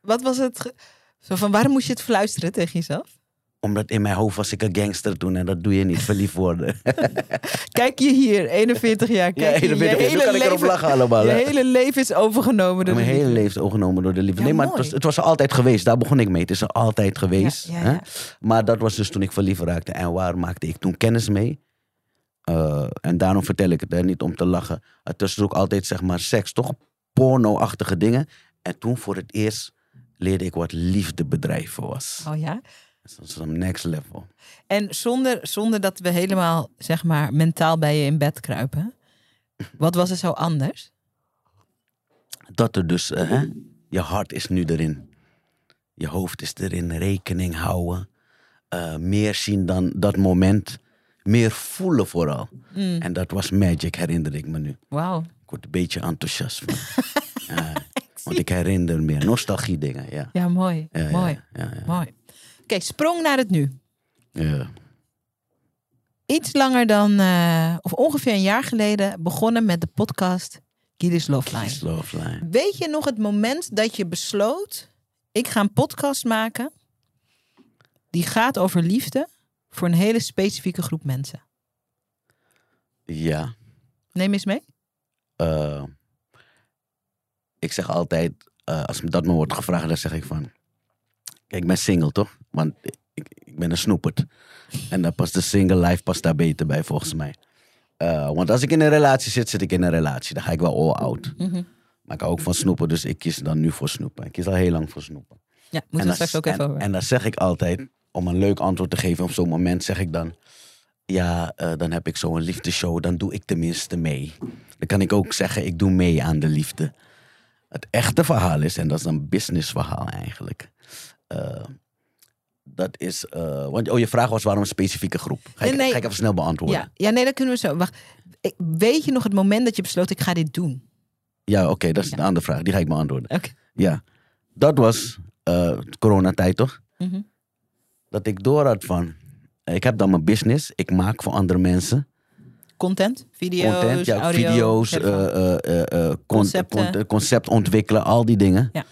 Wat was het? Zo van waarom moest je het fluisteren tegen jezelf? Omdat in mijn hoofd was ik een gangster toen. En dat doe je niet, verliefd worden. (laughs) Kijk je hier, 41 jaar. Ja, Kijk je, 41 je keer. Nu kan ik erop lachen allemaal. Je hè. hele leven is overgenomen door Mijn de hele liefde. leven is overgenomen door de liefde. Ja, nee, maar het was, het was er altijd geweest. Daar begon ik mee. Het is er altijd geweest. Ja, ja, hè? ja. Maar dat was dus toen ik verliefd raakte. En waar maakte ik toen kennis mee? Eh, en daarom vertel ik het, hè, niet om te lachen. Het was ook altijd, zeg maar, seks, toch? Porno-achtige dingen. En toen voor het eerst leerde ik wat liefde bedrijven was. Oh ja. Dat was een next level. En zonder, zonder dat we helemaal, zeg maar, mentaal bij je in bed kruipen. Wat was er zo anders? Dat er dus, eh, hè, je hart is nu erin. Je hoofd is erin, rekening houden. eh, meer zien dan dat moment. Meer voelen vooral. Mm, En dat was magic, herinner ik me nu. Wauw. Ik word een beetje enthousiast van. (laughs) Want ik herinner meer nostalgie dingen, ja. Ja, mooi. Ja, mooi. Ja, ja, Mooi. Oké, sprong naar het nu. ja. Iets langer dan, eh, of ongeveer een jaar geleden, begonnen met de podcast Gilles Love Line. Kiss Love Line. Weet je nog het moment dat je besloot: ik ga een podcast maken die gaat over liefde voor een hele specifieke groep mensen? Ja. Neem eens mee. eh, ik zeg altijd, eh, als dat me wordt gevraagd, dan zeg ik van... Kijk, ik ben single, toch? Want ik, ik ben een snoepert. En dan past de single life past daar beter bij, volgens mij. Eh, want als ik in een relatie zit, zit ik in een relatie. Dan ga ik wel all out. Mhm. Maar ik hou ook van snoepen, dus ik kies dan nu voor snoepen. Ik kies al heel lang voor snoepen. Ja, we dan- straks ook even en, over. En dan zeg ik altijd, om een leuk antwoord te geven op zo'n moment, zeg ik dan... Ja, eh, dan heb ik zo'n liefdeshow, dan doe ik tenminste mee. Dan kan ik ook zeggen, ik doe mee aan de liefde. Het echte verhaal is, en dat is een businessverhaal eigenlijk... eh, dat is, eh, want oh, je vraag was waarom een specifieke groep. Ga ik, Nee, nee. Ga ik even snel beantwoorden. ja. ja, nee, dat kunnen we zo. Wacht. Weet je nog het moment dat je besloot: ik ga dit doen? Ja, oké, dat is een andere vraag. Die ga ik beantwoorden. Oké. Ja, dat was eh coronatijd, toch? Mhm. Dat ik door had van... Ik heb dan mijn business. Ik maak voor andere mensen. Content, video's, content, ja, audio, video's, con- concept ontwikkelen, al die dingen. Ja.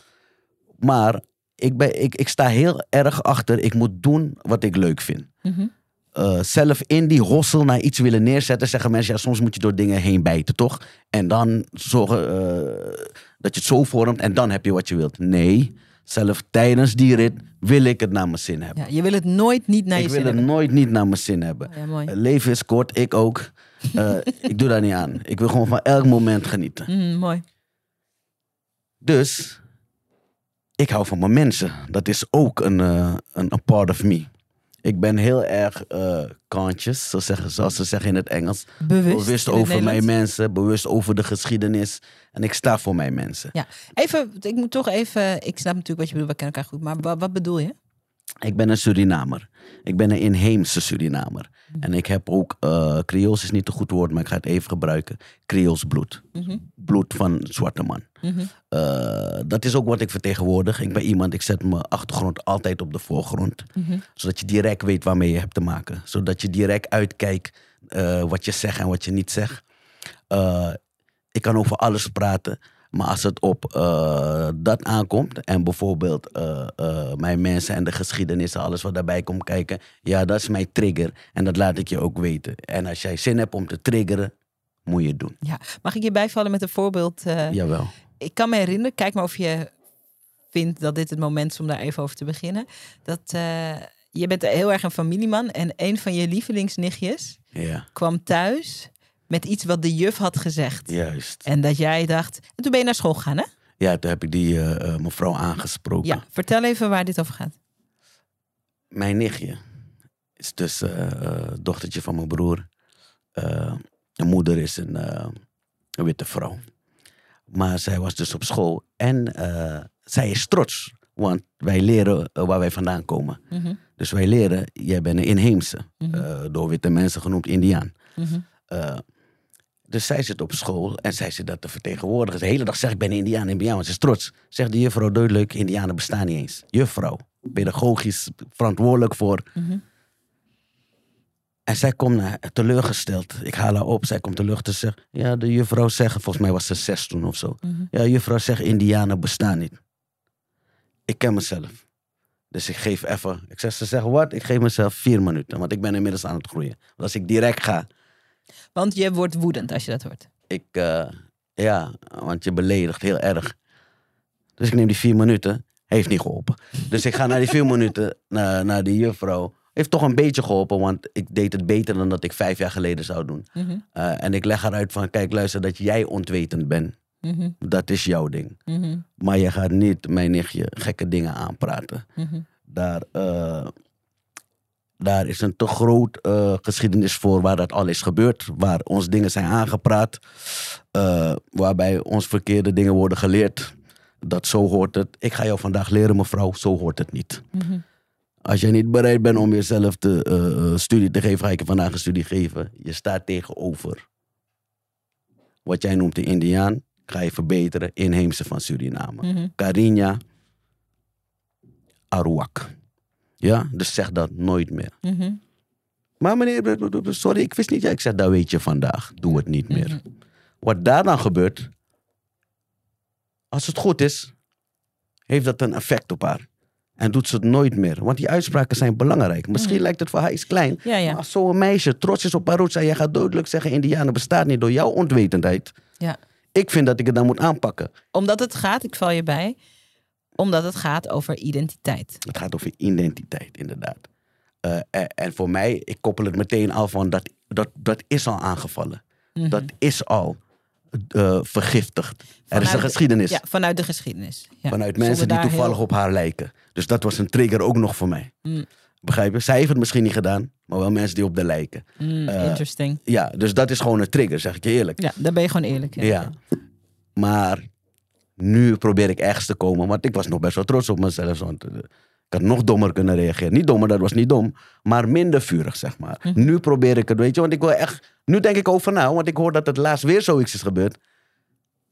Maar ik, ben, ik, ik sta heel erg achter, ik moet doen wat ik leuk vind. Mhm. Eh, zelf in die hossel naar iets willen neerzetten, zeggen mensen, ja, soms moet je door dingen heen bijten, toch? En dan zorgen eh, dat je het zo vormt en dan heb je wat je wilt. Nee, zelf tijdens die rit wil ik het naar mijn zin hebben. Ja, je wil het nooit niet naar ik je wil zin het hebben. nooit niet naar mijn zin hebben. Ja. Het leven is kort, ik ook. Eh, (laughs) ik doe daar niet aan. Ik wil gewoon van elk moment genieten. Mhm, mooi. Dus ik hou van mijn mensen. Dat is ook een, eh, een, een part of me. Ik ben heel erg eh conscious, zo zeggen, zoals ze zeggen in het Engels. Bewust. Bewust over mijn mensen, bewust over de geschiedenis. En ik sta voor mijn mensen. Ja, even, ik moet toch even, ik snap natuurlijk wat je bedoelt, we kennen elkaar goed, maar wat, wat bedoel je? Ik ben een Surinamer. Ik ben een inheemse Surinamer. En ik heb ook, eh Creools is niet een goed woord, maar ik ga het even gebruiken. Creools bloed. Mhm, Bloed van zwarte man. mhm. Eh, dat is ook wat ik vertegenwoordig. Ik ben iemand, ik zet mijn achtergrond altijd op de voorgrond. Mhm. Zodat je direct weet waarmee je hebt te maken. Zodat je direct uitkijkt eh, wat je zegt en wat je niet zegt. Ik kan over alles praten. Maar als het op eh, dat aankomt en bijvoorbeeld eh, eh, mijn mensen en de geschiedenis, alles wat daarbij komt kijken, ja, dat is mijn trigger en dat laat ik je ook weten. En als jij zin hebt om te triggeren, moet je het doen. Ja. Mag ik je bijvallen met een voorbeeld? Jawel. ik kan me herinneren, kijk maar of je vindt dat dit het moment is om daar even over te beginnen. Dat je bent heel erg een familieman en een van je lievelingsnichtjes Ja, kwam thuis met iets wat de juf had gezegd. juist. En dat jij dacht, en toen ben je naar school gegaan hè? Ja, toen heb ik die eh, eh, mevrouw aangesproken. Ja, vertel even waar dit over gaat. Mijn nichtje is dus eh, dochtertje van mijn broer. Mijn moeder is een, een witte vrouw. Maar zij was dus op school en zij is trots. Want wij leren waar wij vandaan komen. Mhm, Dus wij leren, jij bent een inheemse. Mhm. door witte mensen genoemd Indiaan. Eh, dus zij zit op school en zij zit dat te vertegenwoordigen. De hele dag zegt ik ben een Indiaan, Indiaan. Want ze is trots. Zegt de juffrouw duidelijk, Indianen bestaan niet eens. Juffrouw, pedagogisch verantwoordelijk voor. Mhm. En zij komt naar, teleurgesteld. Ik haal haar op, zij komt teleurgesteld. Ja, de juffrouw zegt, volgens mij was ze zes toen of zo. Mhm. Ja, juffrouw zegt Indianen bestaan niet. Ik ken mezelf. Dus ik geef even, ik zeg, ze zeggen wat? Ik geef mezelf vier minuten, want ik ben inmiddels aan het groeien. Want als ik direct ga, Want je wordt woedend als je dat hoort. Ik, eh, ja, want je beledigt heel erg. Dus ik neem die vier minuten. Heeft niet geholpen. Dus ik ga naar die vier (laughs) minuten, naar, naar die juffrouw. Heeft toch een beetje geholpen, want ik deed het beter dan dat ik vijf jaar geleden zou doen. Mhm, Eh, en ik leg haar uit van, kijk, luister, dat jij ontwetend bent. mhm, Dat is jouw ding. mhm, Maar je gaat niet mijn nichtje gekke dingen aanpraten. Daar, eh, daar is een te groot eh, geschiedenis voor waar dat al is gebeurd. Waar ons dingen zijn aangepraat. eh, waarbij ons verkeerde dingen worden geleerd. Dat zo hoort het. Ik ga jou vandaag leren, mevrouw, zo hoort het niet. Mhm. Als je niet bereid bent om jezelf de eh, studie te geven, ga ik je vandaag een studie geven. Je staat tegenover wat jij noemt de Indiaan. Ga je verbeteren, inheemse van Suriname. Carinha Aruak. Ja, dus zeg dat nooit meer. Mhm. Maar meneer, sorry, ik wist niet. Ja, ik zeg, dat weet je vandaag. Doe het niet meer. Mhm. Wat daar dan gebeurt, als het goed is, heeft dat een effect op haar. En doet ze het nooit meer. Want die uitspraken zijn belangrijk. Misschien Mhm. lijkt het voor haar iets klein. Ja, ja. Maar als zo'n meisje trots is op haar roots en jij gaat duidelijk zeggen: Indianen bestaat niet door jouw onwetendheid. Ja. Ik vind dat ik het dan moet aanpakken. Omdat het gaat, ik val je bij, omdat het gaat over identiteit. Het gaat over identiteit, inderdaad. Eh, en, en voor mij, ik koppel het meteen al van dat, dat, dat is al aangevallen. Mhm. Dat is al eh, vergiftigd. er is Vanuit een de- geschiedenis. Ja, vanuit de geschiedenis. Ja. Vanuit Zonder mensen die toevallig heel- op haar lijken. Dus dat was een trigger ook nog voor mij. Mm. Begrijp je? Zij heeft het misschien niet gedaan, maar wel mensen die op de lijken. Mm, Eh, interesting. Ja, dus dat is gewoon een trigger, zeg ik je eerlijk. Ja, daar ben je gewoon eerlijk in. Ja. Maar nu probeer ik ergens te komen, want ik was nog best wel trots op mezelf. Want eh, ik had nog dommer kunnen reageren. Niet dommer, dat was niet dom, maar minder vurig, zeg maar. Hm. Nu probeer ik het, weet je, want ik wil echt. Nu denk ik over na, want ik hoor dat het laatst weer zoiets is gebeurd.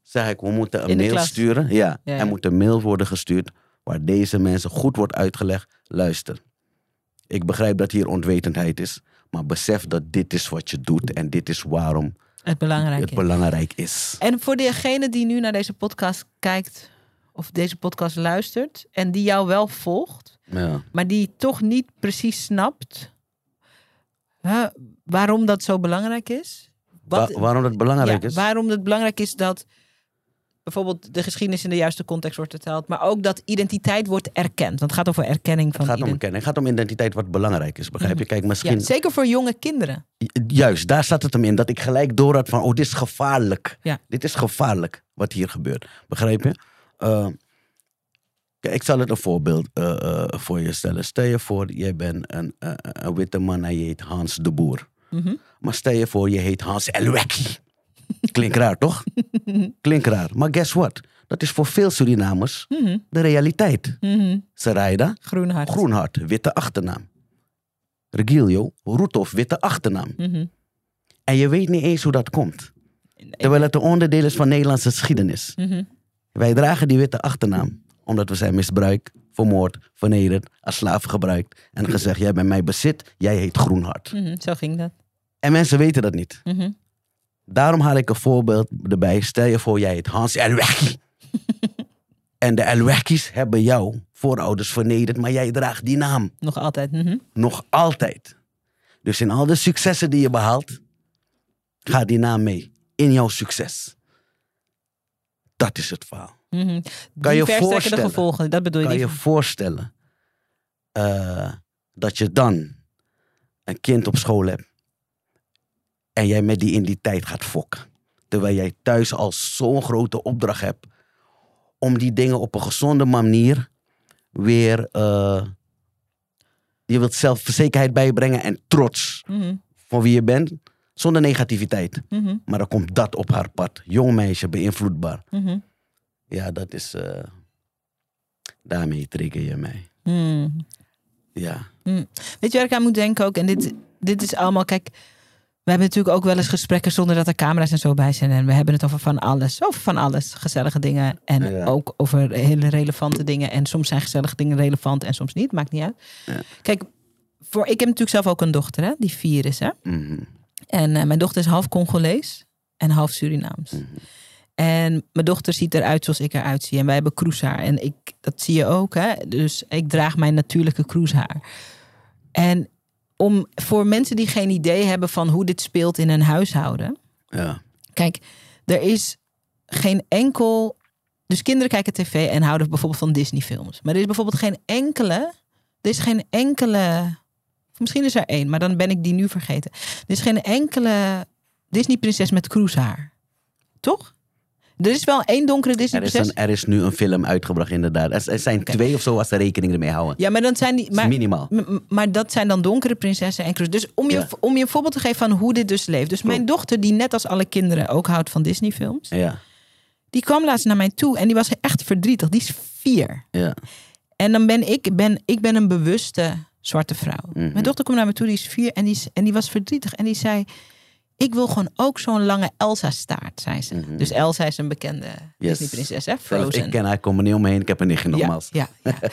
Zeg ik, we moeten een mail klas. sturen. Ja, Ja, ja. er moet een mail worden gestuurd waar deze mensen goed wordt uitgelegd. Luister, ik begrijp dat hier onwetendheid is, maar besef dat dit is wat je doet en dit is waarom Het belangrijk het is. belangrijk is. En voor degene die nu naar deze podcast kijkt of deze podcast luistert en die jou wel volgt, Ja. maar die toch niet precies snapt hè, waarom dat zo belangrijk is. Wat, Wa- waarom dat belangrijk ja, is? Waarom het belangrijk is dat bijvoorbeeld de geschiedenis in de juiste context wordt verteld, maar ook dat identiteit wordt erkend. Want het gaat over erkenning van Het gaat om erkenning. Het gaat om identiteit wat belangrijk is. Begrijp je? Kijk, misschien. Ja, zeker voor jonge kinderen. Juist, daar zat het hem in. Dat ik gelijk door had van: oh, dit is gevaarlijk. Ja. Dit is gevaarlijk wat hier gebeurt. Begrijp je? Eh, kijk, ik zal het een voorbeeld eh, eh, voor je stellen. Stel je voor, jij bent een, een witte man en je heet Hans de Boer. Mhm. Maar stel je voor, je heet Hans Elwecki. Klinkt raar, toch? (laughs) Klinkt raar. Maar guess what? Dat is voor veel Surinamers Mhm. de realiteit. Mhm. Sarayda, Groen hart. Groenhart, witte achternaam. Regilio, Roethoff, witte achternaam. Mhm. En je weet niet eens hoe dat komt. Terwijl het een onderdeel is van Nederlandse geschiedenis. Mhm. Wij dragen die witte achternaam. Omdat we zijn misbruikt, vermoord, vernederd, als slaven gebruikt. En gezegd, jij bent mijn bezit, jij heet Groenhart. Zo ging dat. En mensen weten dat niet. Daarom haal ik een voorbeeld erbij. Stel je voor, jij heet Hans Elweki. (laughs) en de Elwekis hebben jouw voorouders vernederd, maar jij draagt die naam Nog altijd. mhm. nog altijd. Dus in al de successen die je behaalt, gaat die naam mee in jouw succes. Dat is het verhaal. Mhm. Kan je voorstellen? gevolgen, dat bedoel je. Kan je voorstellen eh, dat je dan een kind op school hebt en jij met die in die tijd gaat fokken. Terwijl jij thuis al zo'n grote opdracht hebt om die dingen op een gezonde manier weer. eh, je wilt zelfverzekerheid bijbrengen en trots Mhm, voor wie je bent, zonder negativiteit. mhm, Maar dan komt dat op haar pad. Jong meisje, beïnvloedbaar. mhm, Ja, dat is. eh, daarmee trigger je mij. Ja. Weet je waar ik aan moet denken ook? En dit, dit is allemaal, kijk, we hebben natuurlijk ook wel eens gesprekken zonder dat er camera's en zo bij zijn. En we hebben het over van alles. Over van alles. Gezellige dingen. En Ja. ook over hele relevante dingen. En soms zijn gezellige dingen relevant en soms niet. Maakt niet uit. Ja. Kijk, voor, ik heb natuurlijk zelf ook een dochter, hè, die vier is. Hè? Mhm. En eh, mijn dochter is half Congolees en half Surinaams. Mhm. En mijn dochter ziet eruit zoals ik eruit zie. En wij hebben kroeshaar. En ik, dat zie je ook. Hè? Dus ik draag mijn natuurlijke kroeshaar. En om, voor mensen die geen idee hebben van hoe dit speelt in een huishouden. Ja. Kijk, er is geen enkel. Dus kinderen kijken tv en houden bijvoorbeeld van Disney-films. Maar er is bijvoorbeeld geen enkele. Er is geen enkele. Misschien is er één, maar dan ben ik die nu vergeten. Er is geen enkele Disney-prinses met kroeshaar. Toch? Er is wel één donkere Er, is Disney-prinses. een, er is nu een film uitgebracht, inderdaad. Er, er zijn twee of zo als ze rekening ermee houden. Ja, maar dan zijn die. Maar, minimaal. maar dat zijn dan donkere prinsessen en kroes. Dus om je, Ja. om je een voorbeeld te geven van hoe dit dus leeft. Dus mijn dochter, die net als alle kinderen ook houdt van Disney-films. Ja. Die kwam laatst naar mij toe en die was echt verdrietig. Die is vier. Ja. En dan ben ik, ben, ik ben een bewuste zwarte vrouw. Mhm. Mijn dochter komt naar me toe, die is vier en die, en die was verdrietig. En die zei, ik wil gewoon ook zo'n lange Elsa-staart, zei ze. Mhm. Dus Elsa is een bekende Yes. Disney-prinses, hè? Frozen. Ik ken haar, ik kom er niet omheen. Ik heb een nichtje nogmaals. Ja, ja, ja.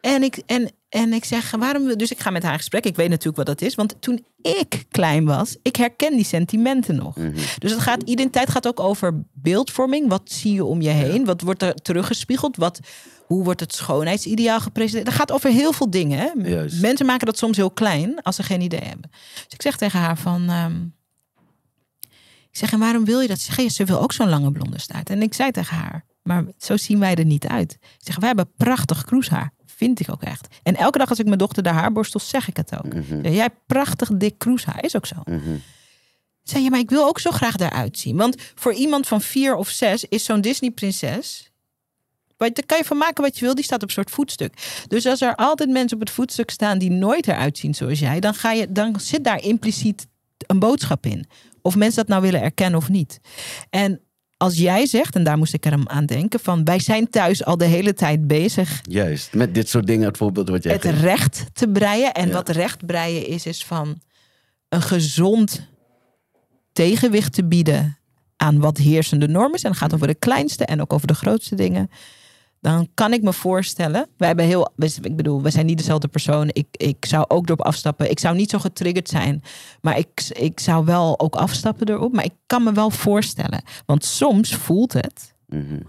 (laughs) en, ik, en, en ik zeg, waarom... Dus ik ga met haar in gesprek. Ik weet natuurlijk wat dat is. Want toen ik klein was, ik herken die sentimenten nog. Mhm. Dus het gaat, identiteit gaat ook over beeldvorming. Wat zie je om je heen? Wat wordt er teruggespiegeld? Wat, hoe wordt het schoonheidsideaal gepresenteerd? Dat gaat over heel veel dingen. Hè? Mensen maken dat soms heel klein als ze geen idee hebben. Dus ik zeg tegen haar van... ehm, zeg, en waarom wil je dat? Ze zegt, ze wil ook zo'n lange blonde staart. En ik zei tegen haar, maar zo zien wij er niet uit. Ik zeg, wij hebben prachtig kroeshaar. Vind ik ook echt. En elke dag als ik mijn dochter de haar borstel, zeg ik het ook. Mhm. Jij prachtig dik kroeshaar. Is ook zo. Mhm. Zei je, maar ik wil ook zo graag daaruit zien. Want voor iemand van vier of zes is zo'n Disney-prinses. Daar kan je van maken wat je wil, die staat op een soort voetstuk. Dus als er altijd mensen op het voetstuk staan die nooit eruit zien zoals jij, dan, ga je, dan zit daar impliciet een boodschap in. Of mensen dat nou willen erkennen of niet. En als jij zegt, en daar moest ik er aan denken, van wij zijn thuis al de hele tijd bezig Juist. Met dit soort dingen, het voorbeeld wat jij het geeft. recht te breien. En Ja. wat recht breien is, is van een gezond tegenwicht te bieden aan wat heersende norm is. En het gaat over de kleinste en ook over de grootste dingen. Dan kan ik me voorstellen, wij hebben heel, ik bedoel, we zijn niet dezelfde persoon. Ik, ik zou ook erop afstappen. Ik zou niet zo getriggerd zijn, maar ik, ik zou wel ook afstappen erop. Maar ik kan me wel voorstellen, want soms voelt het. Mhm.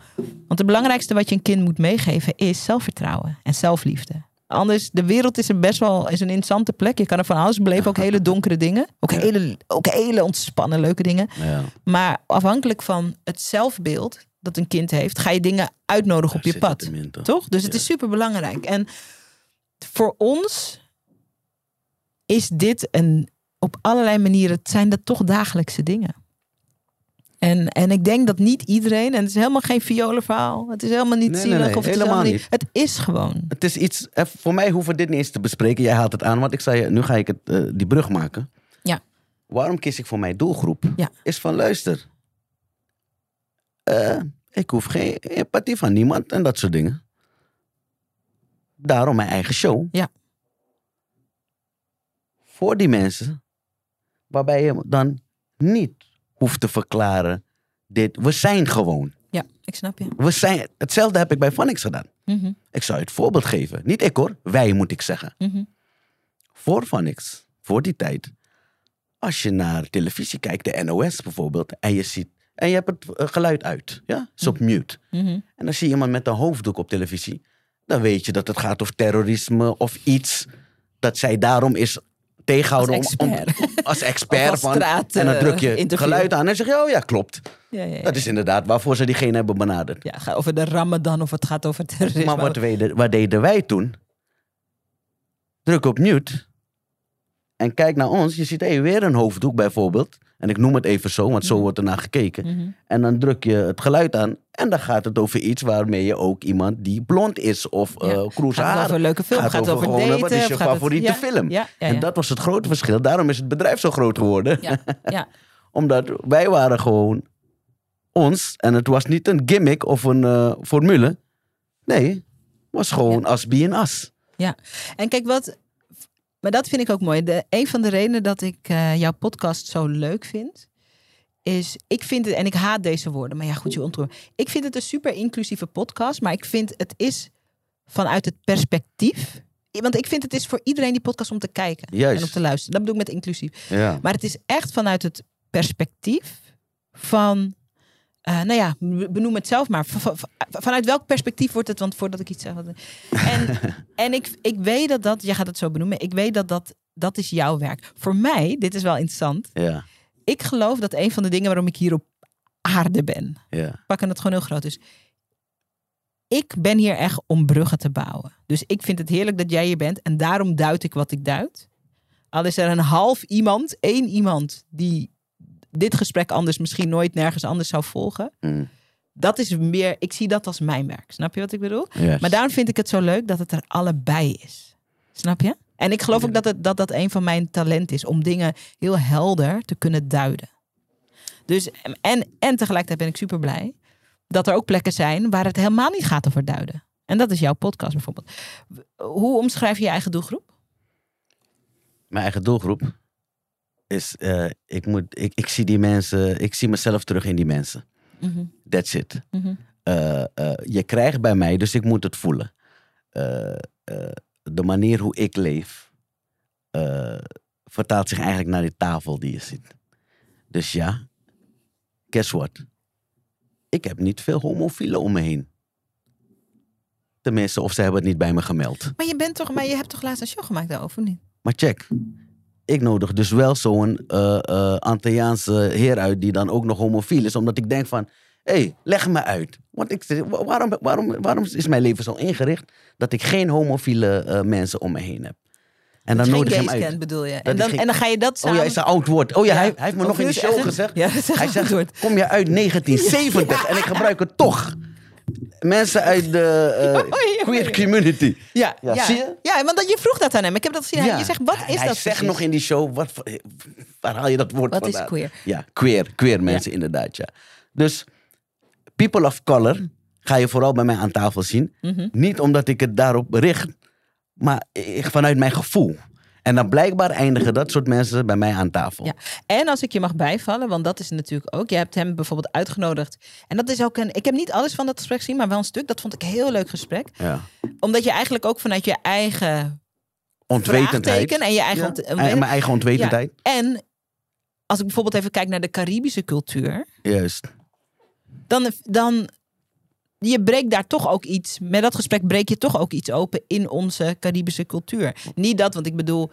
Want het belangrijkste wat je een kind moet meegeven is zelfvertrouwen en zelfliefde. Anders, de wereld is een best wel is een interessante plek. Je kan er van alles beleven, ook hele donkere dingen. Ook hele, ook hele ontspannen leuke dingen. Ja. Maar afhankelijk van het zelfbeeld dat een kind heeft, ga je dingen uitnodigen op je het pad. in, toch? Toch? Dus het is super belangrijk. En voor ons is dit een op allerlei manieren zijn dat toch dagelijkse dingen. En, en ik denk dat niet iedereen, en het is helemaal geen violenverhaal, het is helemaal niet Nee, zielig nee, of het is helemaal helemaal niet. Het is gewoon. Het is iets, eh, voor mij hoeven we dit niet eens te bespreken. Jij haalt het aan, want ik zei, nu ga ik het, eh, die brug maken. Ja. Waarom kies ik voor mijn doelgroep? Ja. Is van luister. eh, ik hoef geen empathie van niemand en dat soort dingen. Daarom mijn eigen show. Ja. Voor die mensen, waarbij je dan niet hoeft te verklaren. Dit, we zijn gewoon. Ja, ik snap je. We zijn, hetzelfde heb ik bij Phonics gedaan. Mhm, Ik zou je het voorbeeld geven. Niet ik hoor, wij moet ik zeggen. mhm. Voor Phonics, voor die tijd, als je naar televisie kijkt, de NOS bijvoorbeeld, en je ziet, en je hebt het eh, geluid uit, ja, is op mute. Mhm. En dan zie je iemand met een hoofddoek op televisie, dan weet je dat het gaat over terrorisme of iets dat zij daarom is tegenhouden Als om- om- expert. als expert als van. straat, en dan eh, druk je interview. geluid aan en zeg je, oh ja, klopt. Ja, ja, ja. Dat is inderdaad waarvoor ze diegene hebben benaderd. Ja, gaat over de Ramadan of het gaat over terrorisme. Maar wat, we- wat deden wij toen? Druk op mute. En kijk naar ons. Je ziet hey, weer een hoofddoek bijvoorbeeld. En ik noem het even zo, want zo Mhm. wordt er naar gekeken. Mhm. En dan druk je het geluid aan. En dan gaat het over iets waarmee je ook iemand die blond is of Ja. eh kroeze Gaat over een leuke film? Gaat, Gaat over over gewoon, daten? wat is je het- favoriete ja, film? Ja, ja, En ja. dat was het grote verschil. Daarom is het bedrijf zo groot geworden. Ja, ja. (laughs) Omdat wij waren gewoon ons. En het was niet een gimmick of een eh, formule. Nee, het was gewoon as be as. En kijk wat. Maar dat vind ik ook mooi. De, een van de redenen dat ik eh, jouw podcast zo leuk vind. Is, ik vind het, en ik haat deze woorden, maar ja, goed, je ontroert. Ik vind het een super inclusieve podcast, maar ik vind het is vanuit het perspectief. Want ik vind het is voor iedereen die podcast om te kijken Juist. en om te luisteren. Dat bedoel ik met inclusief. Ja. Maar het is echt vanuit het perspectief van. Eh, nou ja, benoem het zelf maar. Vanuit welk perspectief wordt het? Want voordat ik iets zeg. En, (laughs) en ik, ik weet dat dat, jij gaat het zo benoemen. Ik weet dat dat, dat is jouw werk. Voor mij, dit is wel interessant. Ja, Ik geloof dat een van de dingen waarom ik hier op aarde ben. ja. Pakken het gewoon heel groot is. Ik ben hier echt om bruggen te bouwen. Dus ik vind het heerlijk dat jij hier bent. En daarom duid ik wat ik duid. Al is er een half iemand, één iemand die dit gesprek anders misschien nooit nergens anders zou volgen. Mm. Dat is meer, ik zie dat als mijn werk. Snap je wat ik bedoel? Yes. Maar daarom vind ik het zo leuk dat het er allebei is. Snap je? En ik geloof ook dat, het, dat dat een van mijn talenten is. Om dingen heel helder te kunnen duiden. Dus, en, en tegelijkertijd ben ik super blij dat er ook plekken zijn waar het helemaal niet gaat over duiden. En dat is jouw podcast bijvoorbeeld. Hoe omschrijf je je eigen doelgroep? Mijn eigen doelgroep is, eh, ik, moet, ik, ik zie die mensen, ik zie mezelf terug in die mensen. Mhm, That's it. mhm. Eh, eh, je krijgt bij mij, dus ik moet het voelen. De manier hoe ik leef, vertaalt zich eigenlijk naar die tafel die je ziet. Dus ja, guess what? Ik heb niet veel homofielen om me heen. Tenminste, of ze hebben het niet bij me gemeld. Maar je bent toch, maar je hebt toch laatst een show gemaakt daarover, niet? Maar check, ik nodig dus wel zo'n eh Antilliaanse heer uit die dan ook nog homofiel is. Omdat ik denk van, hé, hey, leg me uit. Want ik, waarom, waarom, waarom is mijn leven zo ingericht dat ik geen homofiele eh, mensen om me heen heb? En dan nodig je hem uit. kent, bedoel je? En dan, geen- en dan ga je dat Oh samen... ja, is een oud woord. Oh ja, Ja. Hij, hij heeft me Of nog in het show gezegd. (laughs) Ja, hij zegt, woord. kom je uit (laughs) 1970? En ik gebruik het toch. Mensen uit de eh, (laughs) ja, queer community. Ja, Ja, ja. zie je? Ja, want dat, je vroeg dat aan hem. Ik heb dat gezien. Ja. Je zegt, wat is hij dat Hij zegt nog in die show, wat, waar haal je dat woord Wat is queer? Ja, queer. Queer mensen inderdaad, ja. Dus people of color ga je vooral bij mij aan tafel zien. Mhm. Niet omdat ik het daarop richt, maar ik- vanuit mijn gevoel. En dan blijkbaar eindigen dat soort mensen bij mij aan tafel. Ja. En als ik je mag bijvallen, want dat is natuurlijk ook. Je hebt hem bijvoorbeeld uitgenodigd. En dat is ook een. Ik heb niet alles van dat gesprek gezien, maar wel een stuk. Dat vond ik een heel leuk gesprek. Ja. Omdat je eigenlijk ook vanuit je eigen Onwetendheid. vraagteken en je eigen. Ja. En mijn eigen onwetendheid. En als ik bijvoorbeeld even kijk naar de Caribische cultuur, Juist. dan, dan je breekt daar toch ook iets. Met dat gesprek breek je toch ook iets open in onze Caribische cultuur. Niet dat, want ik bedoel.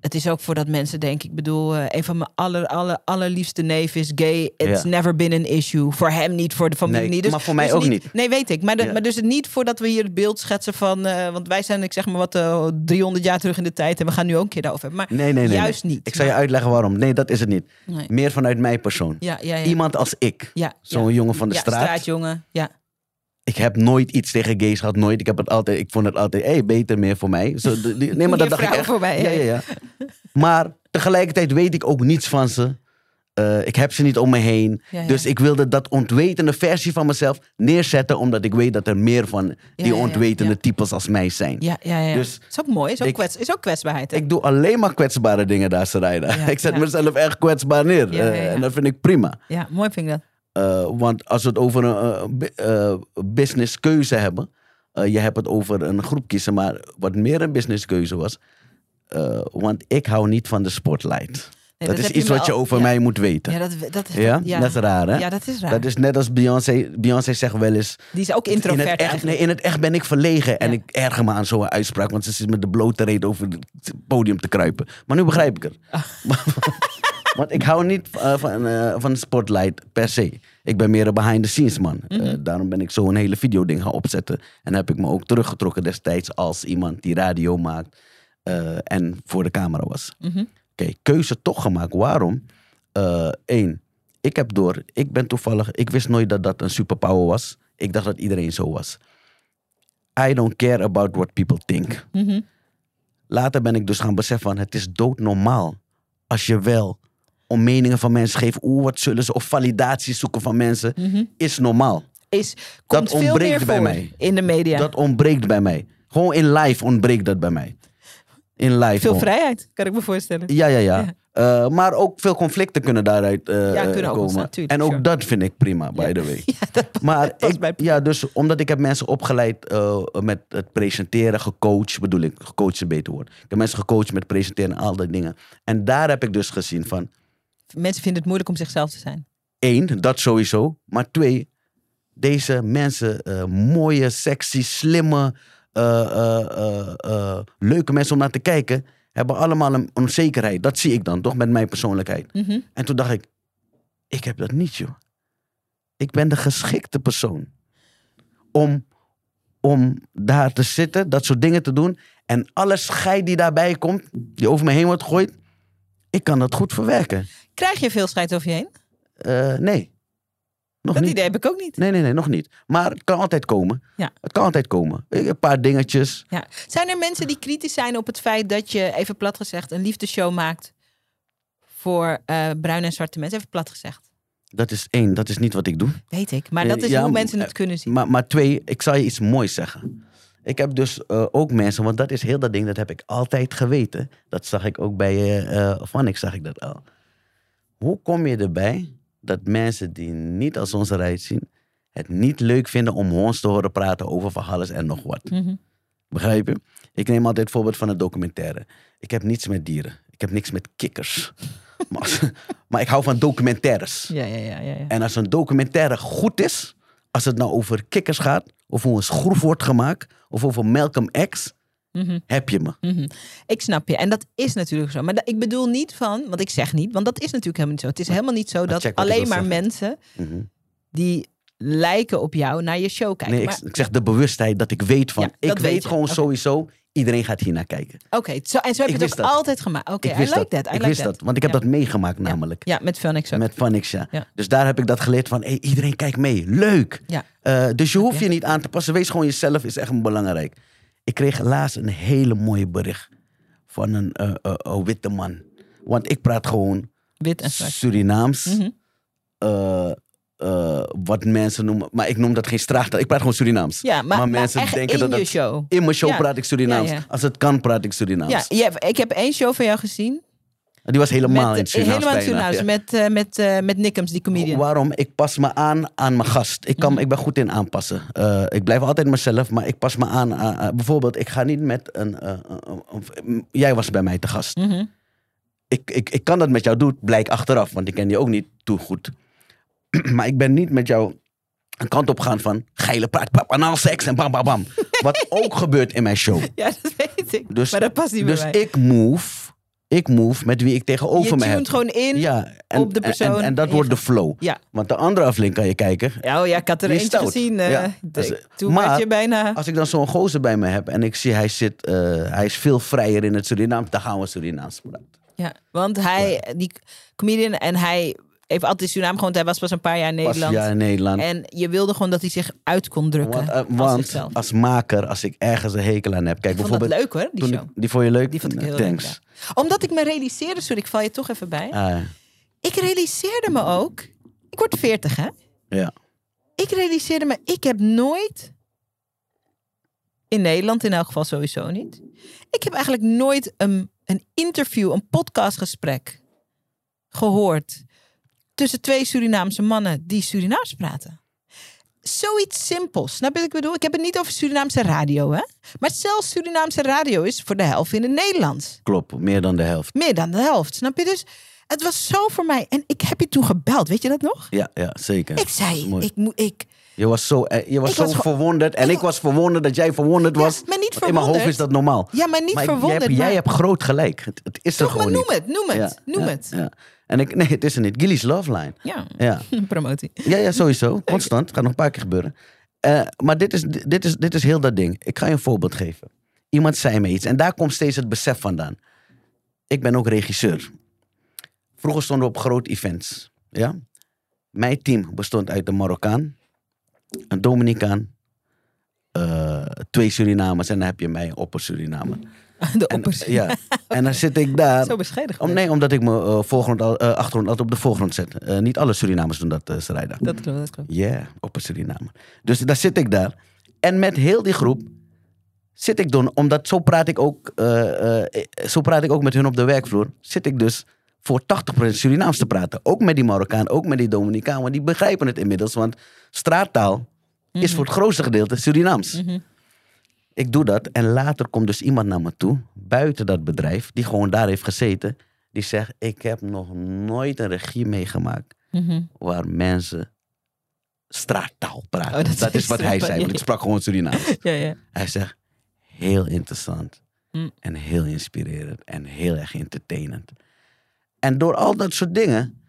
Het is ook voordat mensen denken. Ik bedoel, eh, een van mijn aller, aller, allerliefste neef is gay. It's Ja. never been an issue. Voor hem niet, voor de familie Nee, niet. Dus, maar voor mij dus ook niet. Nee, weet ik. Maar, de, Ja. maar dus niet voordat we hier het beeld schetsen van... eh, want wij zijn, ik zeg maar wat, eh 300 jaar terug in de tijd... en we gaan nu ook een keer daarover hebben. Maar Nee, juist niet. Ik zal je uitleggen waarom. Nee, dat is het niet. Meer vanuit mijn persoon. Ja. Iemand als ik. ja, Zo'n jongen van de ja, straat. straatjongen. Ja. Ik heb nooit iets tegen gays gehad. Nooit. Ik heb het altijd. Ik vond het altijd. Hey, beter meer voor mij. Zo, nee, maar dat dacht ik echt. voor mij, Ja, ja, ja. Maar tegelijkertijd weet ik ook niets van ze. Eh, ik heb ze niet om me heen. Ja, ja. Dus ik wilde dat ontwetende versie van mezelf neerzetten. Omdat ik weet dat er meer van die ja, ontwetende types als mij zijn. Ja, ja, ja. Dus is ook mooi. Is ook, ik- kwets, is ook kwetsbaarheid. Hè? Ik doe alleen maar kwetsbare dingen daar, Sarayda. (laughs) Ik zet mezelf echt kwetsbaar neer. Eh, en dat vind ik prima. ja, mooi vind ik dat. Eh, want als we het over een eh, eh, businesskeuze hebben. je hebt het over een groep kiezen, maar wat meer een businesskeuze was. want ik hou niet van de spotlight. Nee, dat, is je iets wat je over ja. mij moet weten. Ja, Ja, dat, dat, dat is raar, hè? Ja, dat is raar. Dat is net als Beyoncé. Beyoncé zegt wel eens... Die is ook In introvert het, echt, nee, in het echt ben ik verlegen. En Ja. ik erger me aan zo'n uitspraak. Want ze zit met de blote reet over het podium te kruipen. Maar nu begrijp ik het. Ah. (laughs) want ik hou niet eh, van, eh, van de spotlight per se. Ik ben meer een behind the scenes man. Eh, Mhm. daarom ben ik zo een hele videoding gaan opzetten. En heb ik me ook teruggetrokken destijds als iemand die radio maakt. en voor de camera was. Mhm. Oké, keuze toch gemaakt. Waarom? Eén, ik heb door. Ik ben toevallig. Ik wist nooit dat dat een superpower was. Ik dacht dat iedereen zo was. I don't care about what people think. Mhm. Later ben ik dus gaan beseffen van het is doodnormaal. Als je wel om meningen van mensen geeft. Oeh, wat zullen ze? Of validatie zoeken van mensen. Mhm. Is normaal. Is, komt veel ontbreekt meer bij voor mij. in de media. Dat ontbreekt bij mij. Gewoon in live ontbreekt dat bij mij. In live. veel gewoon. vrijheid, kan ik me voorstellen. Ja, ja, ja. Ja. Eh, maar ook veel conflicten kunnen daaruit eh, Ja, kunnen komen. en ook sure. dat vind ik prima, by Ja. the way. (laughs) Ja, dat Maar ik, ja, dus omdat ik heb mensen opgeleid eh, met het presenteren, gecoacht, bedoel ik, gecoacht is een beter woord. Ik heb mensen gecoacht met presenteren en al die dingen. En daar heb ik dus gezien van, Mensen vinden het moeilijk om zichzelf te zijn. één, dat sowieso. Maar twee, deze mensen, eh, mooie, sexy, slimme, eh, eh, leuke mensen om naar te kijken, hebben allemaal een onzekerheid. Dat zie ik dan, toch, met mijn persoonlijkheid. Mhm. En toen dacht ik, ik heb dat niet, joh. Ik ben de geschikte persoon om, om daar te zitten, dat soort dingen te doen. En alle scheid die daarbij komt, die over me heen wordt gegooid, ik kan dat goed verwerken. Krijg je veel scheid over je heen? Eh, nee, nog Dat niet. idee heb ik ook niet. Nee, nee, nee, nog niet. Maar het kan altijd komen. Ja. Het kan altijd komen. Een paar dingetjes. Ja. Zijn er mensen die kritisch zijn op het feit dat je, even plat gezegd, een liefdeshow maakt voor eh bruine en zwarte mensen? Even plat gezegd. Dat is één, dat is niet wat ik doe. Weet ik. Maar dat is Eh, ja, hoe mensen het kunnen zien. Maar, maar twee, ik zal je iets moois zeggen. Ik heb dus eh, ook mensen, want dat is heel dat ding, dat heb ik altijd geweten. Dat zag ik ook bij eh eh, Van, ik zag ik dat al. Hoe kom je erbij dat mensen die niet als ons eruit zien, het niet leuk vinden om ons te horen praten over van alles en nog wat? Mhm. Begrijp je? Ik neem altijd het voorbeeld van een documentaire. Ik heb niets met dieren. Ik heb niks met kikkers. (laughs) maar, maar ik hou van documentaires. Ja, ja, ja, ja. ja. En als een documentaire goed is, als het nou over kikkers gaat, of hoe een schroef wordt gemaakt, of over Malcolm X, Mhm. heb je me. Mhm. Ik snap je. En dat is natuurlijk zo. Maar ik bedoel niet van, want ik zeg niet, want dat is natuurlijk helemaal niet zo. Het is helemaal niet zo dat alleen maar zeggen. mensen Mhm. die lijken op jou naar je show kijken. Nee, ik, Maar- ik zeg de bewustheid dat ik weet van, Ja, ik weet gewoon sowieso, iedereen gaat hier naar kijken. Oké, zo, en zo heb Ik je het ook dat. altijd gemaakt. Oké, ik I like dat. that. I ik like wist that. dat, want ik heb Ja. dat meegemaakt namelijk. Ja, met Phoenix ook. Met Vanix, ja. Ja. Dus daar heb ik dat geleerd van, hey, iedereen kijkt mee. Leuk. Ja. Eh, dus je hoeft je niet aan te passen. Wees gewoon jezelf, is echt belangrijk. Ik kreeg laatst een hele mooie bericht van een eh, eh, witte man. Want ik praat gewoon Wit en zwart. Surinaams. Mhm. eh, wat mensen noemen, maar ik noem dat geen straattaal. Ik praat gewoon Surinaams. Ja, maar, maar mensen denken in dat je show. In mijn show Ja. praat ik Surinaams. Ja, ja. Als het kan, praat ik Surinaams. Ja, ik heb één show van jou gezien. Die was helemaal met, in Surinaams helemaal in Surinaams. ja. Met, eh, met, eh, met Nickums, die comedian. Waarom? Ik pas me aan aan mijn gast. Ik, kan, Mhm. ik ben goed in aanpassen. Eh, ik blijf altijd mezelf, maar ik pas me aan. aan- bijvoorbeeld, ik ga niet met een, Jij was bij mij te gast. Mhm. Ik, ik, ik kan dat met jou doen, blijkt achteraf, want ik ken je ook niet toe goed. (clears throat) maar ik ben niet met jou een kant op gaan van geile praat, pap, anaal seks en bam, bam, bam. (laughs) Wat ook gebeurt in mijn show. Ja, dat weet ik. Dus, maar dat past niet dus bij mij. ik move, ik move met wie ik tegenover je me heb. gewoon in. Ja, en, op de en- persoon En, en dat en wordt de flow. Ja. Want de andere aflevering kan je kijken. Ja, oh ja, ik had er eentje gezien. eh, Ja. Dat is- toen maar- je bijna... Als ik dan zo'n gozer bij me heb en ik zie hij zit, eh, hij is veel vrijer in het Surinaams, dan gaan we Surinaams praten. Ja, want hij, die comedian, en hij heeft altijd Suriname gewoond. Hij was pas een paar jaar in Pas Nederland. ja in Nederland. En je wilde gewoon dat hij zich uit kon drukken. Want, eh, als want maker, als ik ergens een hekel aan heb. Kijk, ik vond dat bijvoorbeeld. leuk hoor, die show. ik- die vond je leuk? Die vond ik heel Thanks. leuk. ja. Omdat ik me realiseerde, sorry, ik val je toch even bij. Ah, Ik realiseerde me ook, ik word 40 hè. ja. Ik realiseerde me, ik heb nooit, in Nederland in elk geval sowieso niet. Ik heb eigenlijk nooit een, een interview, een podcastgesprek gehoord tussen twee Surinaamse mannen die Surinaams praten. Zoiets simpels, snap je wat ik bedoel? Ik heb het niet over Surinaamse radio, hè? Maar zelfs Surinaamse radio is voor de helft in het Nederlands. Klopt, meer dan de helft. Meer dan de helft, snap je? Dus Het was zo voor mij. En ik heb je toen gebeld, weet je dat nog? Ja, ja zeker. Ik zei, ik moet, ik, Je was zo, eh, je was Ik zo was verwonderd. En ik was verwonderd dat jij verwonderd Ja, was. maar niet Want In mijn hoofd verwonderd. is dat normaal. ja, maar niet maar verwonderd. jij, hebt, jij hebt groot gelijk. Het, het is er maar gewoon noem niet. het, noem het, Ja, noem ja, het. Ja. En ik, (laughs) nee, het is er niet. Gilly's Love Line. Ja, Ja. (laughs) promotie. Ja, ja, sowieso. Constant. Het gaat nog een paar keer gebeuren. Eh, maar dit is, dit, is, dit is heel dat ding. Ik ga je een voorbeeld geven. Iemand zei me iets. En daar komt steeds het besef vandaan. Ik ben ook regisseur. Vroeger stonden we op grote events. Ja? Mijn team bestond uit een Marokkaan, een Dominicaan, eh, twee Surinamers en dan heb je mij, een opper-Surinamer. (laughs) De En, ja. en dan zit ik daar. (laughs) Zo bescheiden. Om, nee, omdat ik mijn eh, voorgrond, al- eh, achtergrond altijd op de voorgrond zet. Niet alle Surinamers doen dat, uh, Sarayda. Dat klopt, dat klopt. Ja, op een Suriname. Dus daar zit ik daar. En met heel die groep zit ik dan, omdat zo praat ik ook, zo praat ik ook met hun op de werkvloer, zit ik dus voor 80% Surinaams te praten. Ook met die Marokkaan, ook met die Dominicaan, want die begrijpen het inmiddels, want straattaal is voor het grootste gedeelte Surinaams. Mhm. Ik doe dat en later komt dus iemand naar me toe, buiten dat bedrijf, die gewoon daar heeft gezeten, die zegt, ik heb nog nooit een regie meegemaakt Mhm. waar mensen straattaal praten. Oh, dat dat, is is wat hij zei, want ik sprak gewoon Surinaams. (laughs) Ja, ja. Hij zegt, heel interessant Mm. en heel inspirerend en heel erg entertainend. En door al dat soort dingen,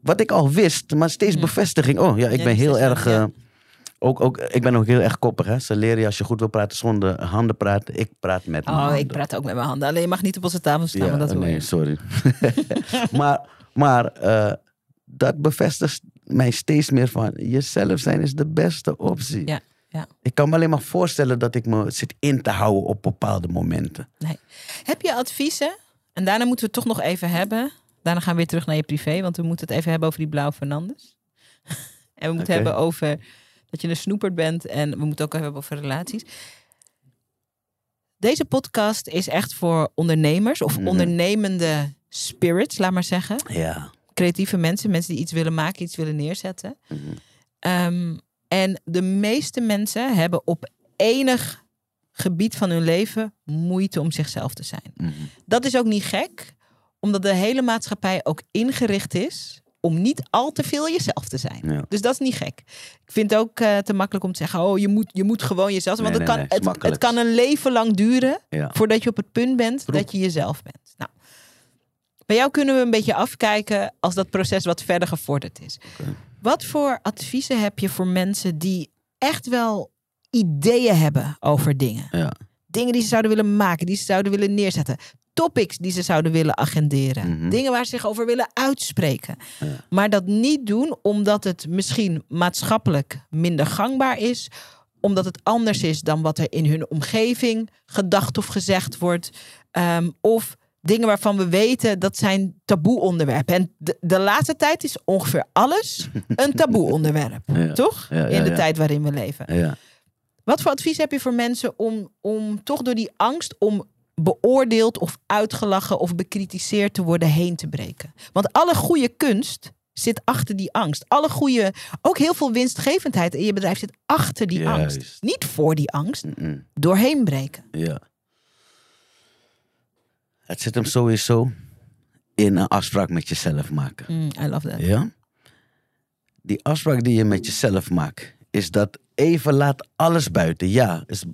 wat ik al wist, maar steeds Mm. bevestiging. Oh ja, ik Ja, ben heel erg... eh, ook, ook, ik ben ook heel erg koppig. Hè? Ze leren je als je goed wil praten zonder handen praten. Ik praat met mijn Oh, handen. ik praat ook met mijn handen. Alleen je mag niet op onze tafel staan, Ja, dat nee, sorry. (laughs) (laughs) maar maar eh, dat bevestigt mij steeds meer van... jezelf zijn is de beste optie. Ja, ja. Ik kan me alleen maar voorstellen dat ik me zit in te houden op bepaalde momenten. Nee. Heb je adviezen? En daarna moeten we het toch nog even hebben. Daarna gaan we weer terug naar je privé, want we moeten het even hebben over die blauwe Fernandes. (laughs) en we moeten hebben over dat je een snoeperd bent en we moeten ook hebben over relaties. Deze podcast is echt voor ondernemers of Mhm. ondernemende spirits, laat maar zeggen. Ja. Creatieve mensen, mensen die iets willen maken, iets willen neerzetten. Mhm. Ehm, en de meeste mensen hebben op enig gebied van hun leven moeite om zichzelf te zijn. Mhm. Dat is ook niet gek, omdat de hele maatschappij ook ingericht is om niet al te veel jezelf te zijn. Ja. Dus dat is niet gek. Ik vind het ook eh, te makkelijk om te zeggen: oh, je moet, je moet gewoon jezelf zijn. Nee, Want het, nee, kan, nee, het, kan een leven lang duren Ja. voordat je op het punt bent dat je jezelf bent. Nou, bij jou kunnen we een beetje afkijken als dat proces wat verder gevorderd is. Wat voor adviezen heb je voor mensen die echt wel ideeën hebben over dingen? Ja. Dingen die ze zouden willen maken, die ze zouden willen neerzetten. Topics die ze zouden willen agenderen. Mhm. Dingen waar ze zich over willen uitspreken. Ja. Maar dat niet doen omdat het misschien maatschappelijk minder gangbaar is. Omdat het anders is dan wat er in hun omgeving gedacht of gezegd wordt. Ehm, of dingen waarvan we weten dat zijn taboe onderwerpen. En de, de laatste tijd is ongeveer alles een (laughs) taboe onderwerp. Ja. Toch? Ja, in de tijd waarin we leven. Ja. Wat voor advies heb je voor mensen om, om toch door die angst om beoordeeld of uitgelachen of bekritiseerd te worden heen te breken? Want alle goede kunst zit achter die angst. Alle goede, ook heel veel winstgevendheid in je bedrijf zit achter die Juist. angst. Niet voor die angst, doorheen breken. Ja. Het zit hem sowieso in een afspraak met jezelf maken. Mm, I love that. Ja? Die afspraak die je met jezelf maakt, is dat even laat alles buiten. Ja, is,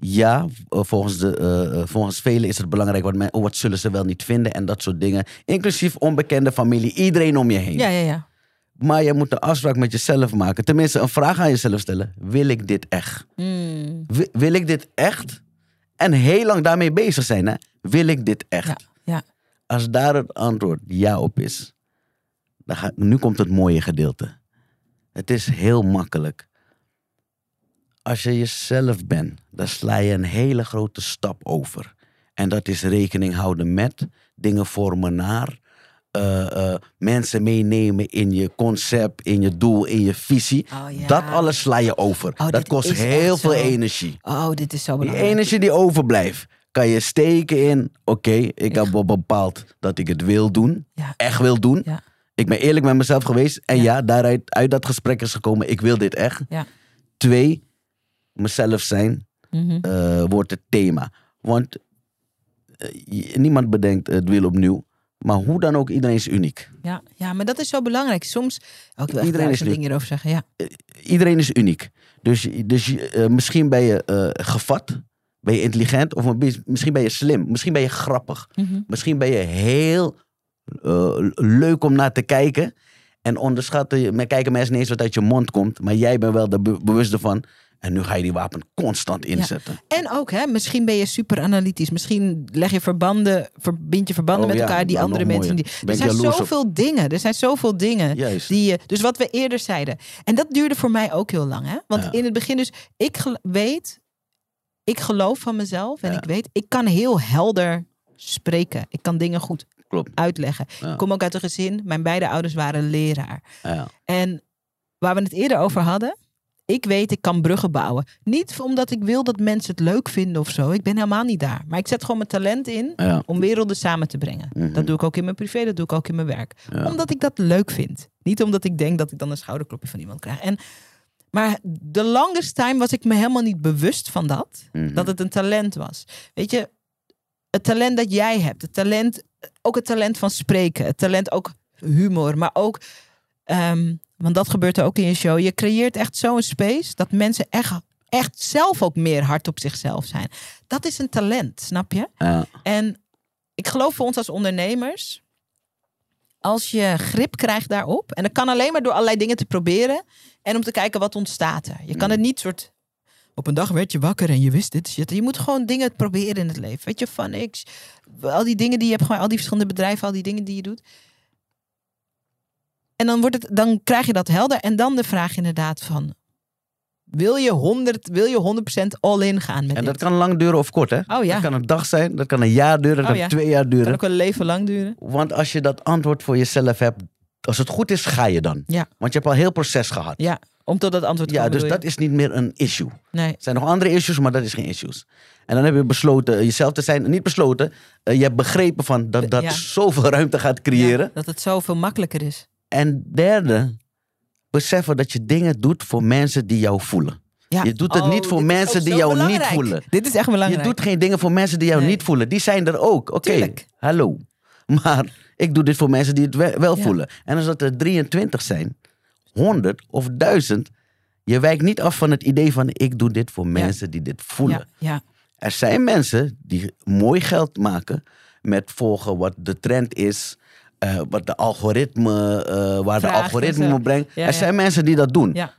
ja eh, volgens, de, eh, eh, volgens velen is het belangrijk wat, men, oh, wat zullen ze wel niet vinden en dat soort dingen. Inclusief onbekende familie, iedereen om je heen. Ja, ja, ja. Maar je moet een afspraak met jezelf maken. Tenminste, een vraag aan jezelf stellen. Wil ik dit echt? Mm, Wi- Wil ik dit echt? En heel lang daarmee bezig zijn. Hè? Wil ik dit echt? ja, ja. Als daar het antwoord ja op is, dan ga, nu komt het mooie gedeelte. Het is heel makkelijk. Als je jezelf bent, dan sla je een hele grote stap over. En dat is rekening houden met, dingen vormen naar, eh, eh, mensen meenemen in je concept, in je doel, in je visie. Oh, ja. Dat alles sla je over. Oh, dat kost heel veel zo. energie. Oh, dit is zo Die belangrijk. energie die overblijft, kan je steken in. Oké, ik heb wel bepaald dat ik het wil doen. Ja. Echt wil doen. Ja. Ik ben eerlijk met mezelf geweest. En Ja. daaruit uit dat gesprek is gekomen. Ik wil dit echt. Ja. Twee, mezelf zijn Mhm. eh, wordt het thema. Want eh, niemand bedenkt het wiel opnieuw. Maar hoe dan ook, iedereen is uniek. Ja, ja, maar dat is zo belangrijk. Soms, ook wel Iedereen is een nu- ding hierover zeggen. Ja. Iedereen is uniek. Dus, dus eh, misschien ben je eh, gevat, ben je intelligent, of misschien ben je slim, misschien ben je grappig. Mhm. Misschien ben je heel eh, leuk om naar te kijken. En onderschatten, kijken mensen niet eens wat uit je mond komt. Maar jij bent wel er be- bewust ervan. En nu ga je die wapen constant inzetten. En ook, hè, misschien ben je super analytisch. Misschien leg je verbanden, verbind je verbanden Oh met ja, elkaar die andere mensen. Die, Ben er zijn op. zoveel dingen. Er zijn zoveel dingen. Juist. Die je, dus wat we eerder zeiden. En dat duurde voor mij ook heel lang. Hè? Want Ja. in het begin dus, ik weet, ik geloof van mezelf. En ik weet, ik kan heel helder spreken. Ik kan dingen goed Klopt. uitleggen. Ik kom ook uit een gezin, mijn beide ouders waren leraar. Ja. En waar we het eerder over hadden. Ik weet, ik kan bruggen bouwen. Niet omdat ik wil dat mensen het leuk vinden of zo. Ik ben helemaal niet daar. Maar ik zet gewoon mijn talent in Ja. om werelden samen te brengen. Mhm. Dat doe ik ook in mijn privé, dat doe ik ook in mijn werk. Ja. Omdat ik dat leuk vind. Niet omdat ik denk dat ik dan een schouderklopje van iemand krijg. En, maar de longest time was ik me helemaal niet bewust van dat. Mhm. Dat het een talent was. Weet je, het talent dat jij hebt. Het talent, ook het talent van spreken. Het talent ook humor. Maar ook, ehm, want dat gebeurt er ook in je show. Je creëert echt zo'n space dat mensen echt, echt zelf ook meer hard op zichzelf zijn. Dat is een talent, snap je? En ik geloof voor ons als ondernemers, als je grip krijgt daarop, en dat kan alleen maar door allerlei dingen te proberen en om te kijken wat ontstaat er. Je kan het niet soort. Op een dag werd je wakker en je wist dit. Shit. Je moet gewoon dingen proberen in het leven. Weet je, van niks. Al die dingen die je hebt, gewoon al die verschillende bedrijven, al die dingen die je doet. En dan, wordt het, dan krijg je dat helder. En dan de vraag inderdaad van, wil je 100, wil je 100% all in gaan met En dit? dat kan lang duren of kort, hè? Oh ja. Dat kan een dag zijn, dat kan een jaar duren, dat Oh kan ja. twee jaar kan duren. ook wel een leven lang duren. Want als je dat antwoord voor jezelf hebt, als het goed is, ga je dan. Ja. Want je hebt al een heel proces gehad. Ja, om tot dat antwoord te Ja, komen. dus bedoel dat is niet meer een issue. Nee. Er zijn nog andere issues, maar dat is geen issues. En dan heb je besloten jezelf te zijn. Niet besloten, eh, je hebt begrepen van dat dat Ja. zoveel ruimte gaat creëren. Ja, dat het zoveel makkelijker is. En derde, beseffen dat je dingen doet voor mensen die jou voelen. Ja. Je doet het Oh, niet voor dit is mensen die jou niet voelen. Dit is echt belangrijk. Je doet geen dingen voor mensen die jou Nee. niet voelen. Die zijn er ook. Oké, hallo. (laughs) Maar ik doe dit voor mensen die het we- wel Ja. voelen. En als dat er 23 zijn, 100 of 1000, je wijkt niet af van het idee van ik doe dit voor mensen die dit voelen. ja, ja, Er zijn mensen die mooi geld maken met volgen wat de trend is, eh, wat de algoritme, eh, waar de algoritme me brengt. Ja, er ja. zijn mensen die dat doen. ja.